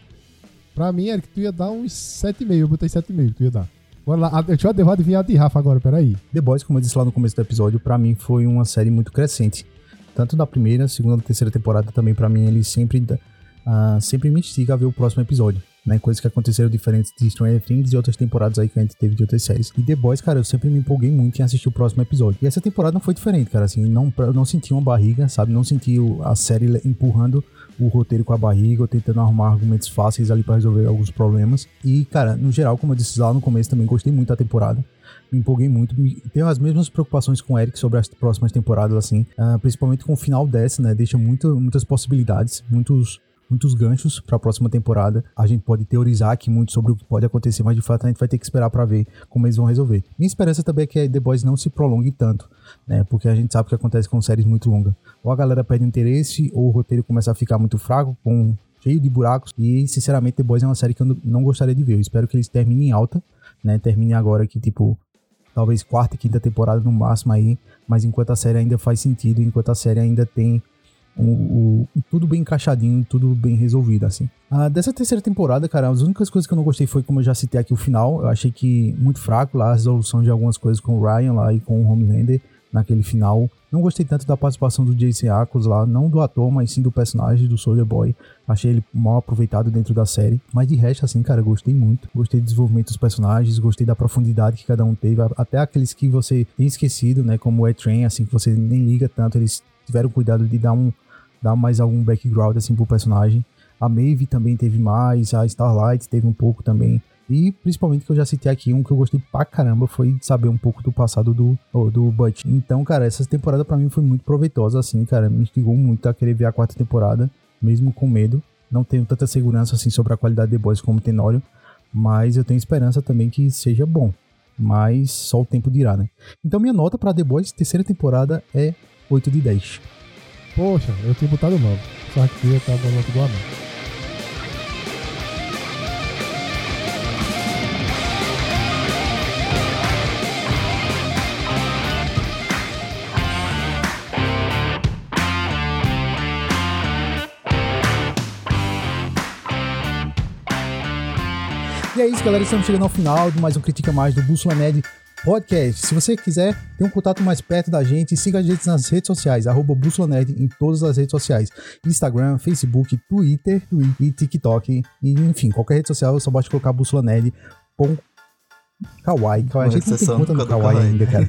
Pra mim, Eric, tu ia dar uns 7,5. Eu botei 7,5 que tu ia dar. Ah, Deixa eu adivinhar de Rafa agora, peraí. The Boys, como eu disse lá no começo do episódio, pra mim foi uma série muito crescente. Tanto na primeira, segunda, terceira temporada também, pra mim, ele sempre, ah, sempre me instiga a ver o próximo episódio. Né, coisas que aconteceram diferentes de Stranger Things e outras temporadas aí que a gente teve de outras séries. E The Boys, cara, eu sempre me empolguei muito em assistir o próximo episódio. E essa temporada não foi diferente, cara, assim, não, não senti uma barriga, sabe? Não senti a série empurrando o roteiro com a barriga ou tentando arrumar argumentos fáceis ali pra resolver alguns problemas. E, cara, no geral, como eu disse lá no começo também, gostei muito da temporada. Me empolguei muito. Tenho as mesmas preocupações com o Eric sobre as próximas temporadas, assim. ah, principalmente com o final dessa, né? Deixa muito, muitas possibilidades, muitos, muitos ganchos pra próxima temporada. A gente pode teorizar aqui muito sobre o que pode acontecer, mas de fato a gente vai ter que esperar pra ver como eles vão resolver. Minha esperança também é que The Boys não se prolongue tanto, né? Porque a gente sabe o que acontece com séries muito longas. Ou a galera perde interesse, ou o roteiro começa a ficar muito fraco, com cheio de buracos. E, sinceramente, The Boys é uma série que eu não- não gostaria de ver. Eu espero que eles terminem em alta, né? Terminem agora que, tipo, talvez quarta e quinta temporada no máximo aí, mas enquanto a série ainda faz sentido, enquanto a série ainda tem o, o- tudo bem encaixadinho, tudo bem resolvido, assim. Ah, dessa terceira temporada, cara, as únicas coisas que eu não gostei foi, como eu já citei aqui, o final. Eu achei que muito fraco lá, a resolução de algumas coisas com o Ryan lá e com o Homelander naquele final. Não gostei tanto da participação do Jason Ackles lá, não do ator, mas sim do personagem do Soldier Boy. Achei ele mal aproveitado dentro da série. Mas de resto, assim, cara, gostei muito. Gostei do desenvolvimento dos personagens, gostei da profundidade que cada um teve. Até aqueles que você tem esquecido, né? Como o A-Train, assim, que você nem liga tanto. Eles tiveram cuidado de dar um dar mais algum background, assim, pro personagem. A Maeve também teve mais, a Starlight teve um pouco também. E principalmente que eu já citei aqui, um que eu gostei pra caramba foi saber um pouco do passado do, do Butch. Então, cara, essa temporada pra mim foi muito proveitosa, assim, cara. Me instigou muito a querer ver a quarta temporada, mesmo com medo. Não tenho tanta segurança, assim, sobre a qualidade de Boys como Tenório, mas eu tenho esperança também que seja bom. Mas só o tempo dirá, né? Então, minha nota pra The Boys, terceira temporada, é 8 de 10. Poxa, eu tinha botado 9. Só que eu tava nota igual a. E é isso, galera. Estamos chegando ao final de mais um Critica Mais do Bússola Nerd Podcast. Se você quiser ter um contato mais perto da gente, siga a gente nas redes sociais, arroba Bússola Nerd em todas as redes sociais. Instagram, Facebook, Twitter e TikTok. E, enfim, qualquer rede social, só basta colocar Bússola Nerd. Pom... Kawaii. Kawaii. A gente não tem conta no Kawaii. ainda, cara.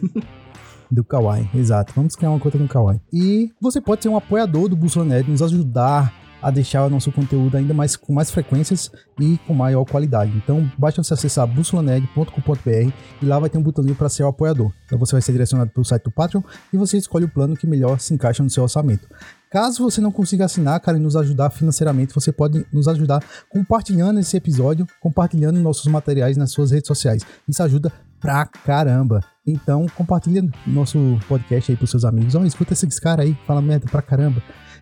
Do Kawaii, exato. Vamos criar uma conta no Kawaii. E você pode ser um apoiador do Bússola Nerd, nos ajudar a deixar o nosso conteúdo ainda mais com mais frequências e com maior qualidade. Então, basta você acessar bussolanerd.com.br e lá vai ter um botãozinho para ser o apoiador. Então você vai ser direcionado para o site do Patreon e você escolhe o plano que melhor se encaixa no seu orçamento. Caso você não consiga assinar, cara, e nos ajudar financeiramente, você pode nos ajudar compartilhando esse episódio, compartilhando nossos materiais nas suas redes sociais. Isso ajuda pra caramba. Então, compartilha nosso podcast aí pros seus amigos. Ó, escuta esses caras aí, fala merda pra caramba.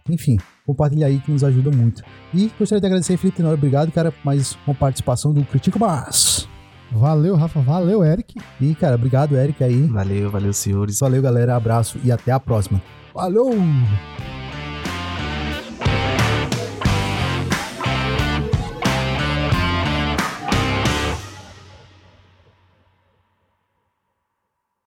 Enfim, compartilha aí que nos ajuda muito. E gostaria de agradecer, Felipe Tenório, obrigado, cara, por mais uma participação do Critico Mas. Valeu, Rafa. Valeu, Eric. E, cara, obrigado, Eric, aí. Valeu, valeu, senhores. Valeu, galera, abraço e até a próxima. Falou!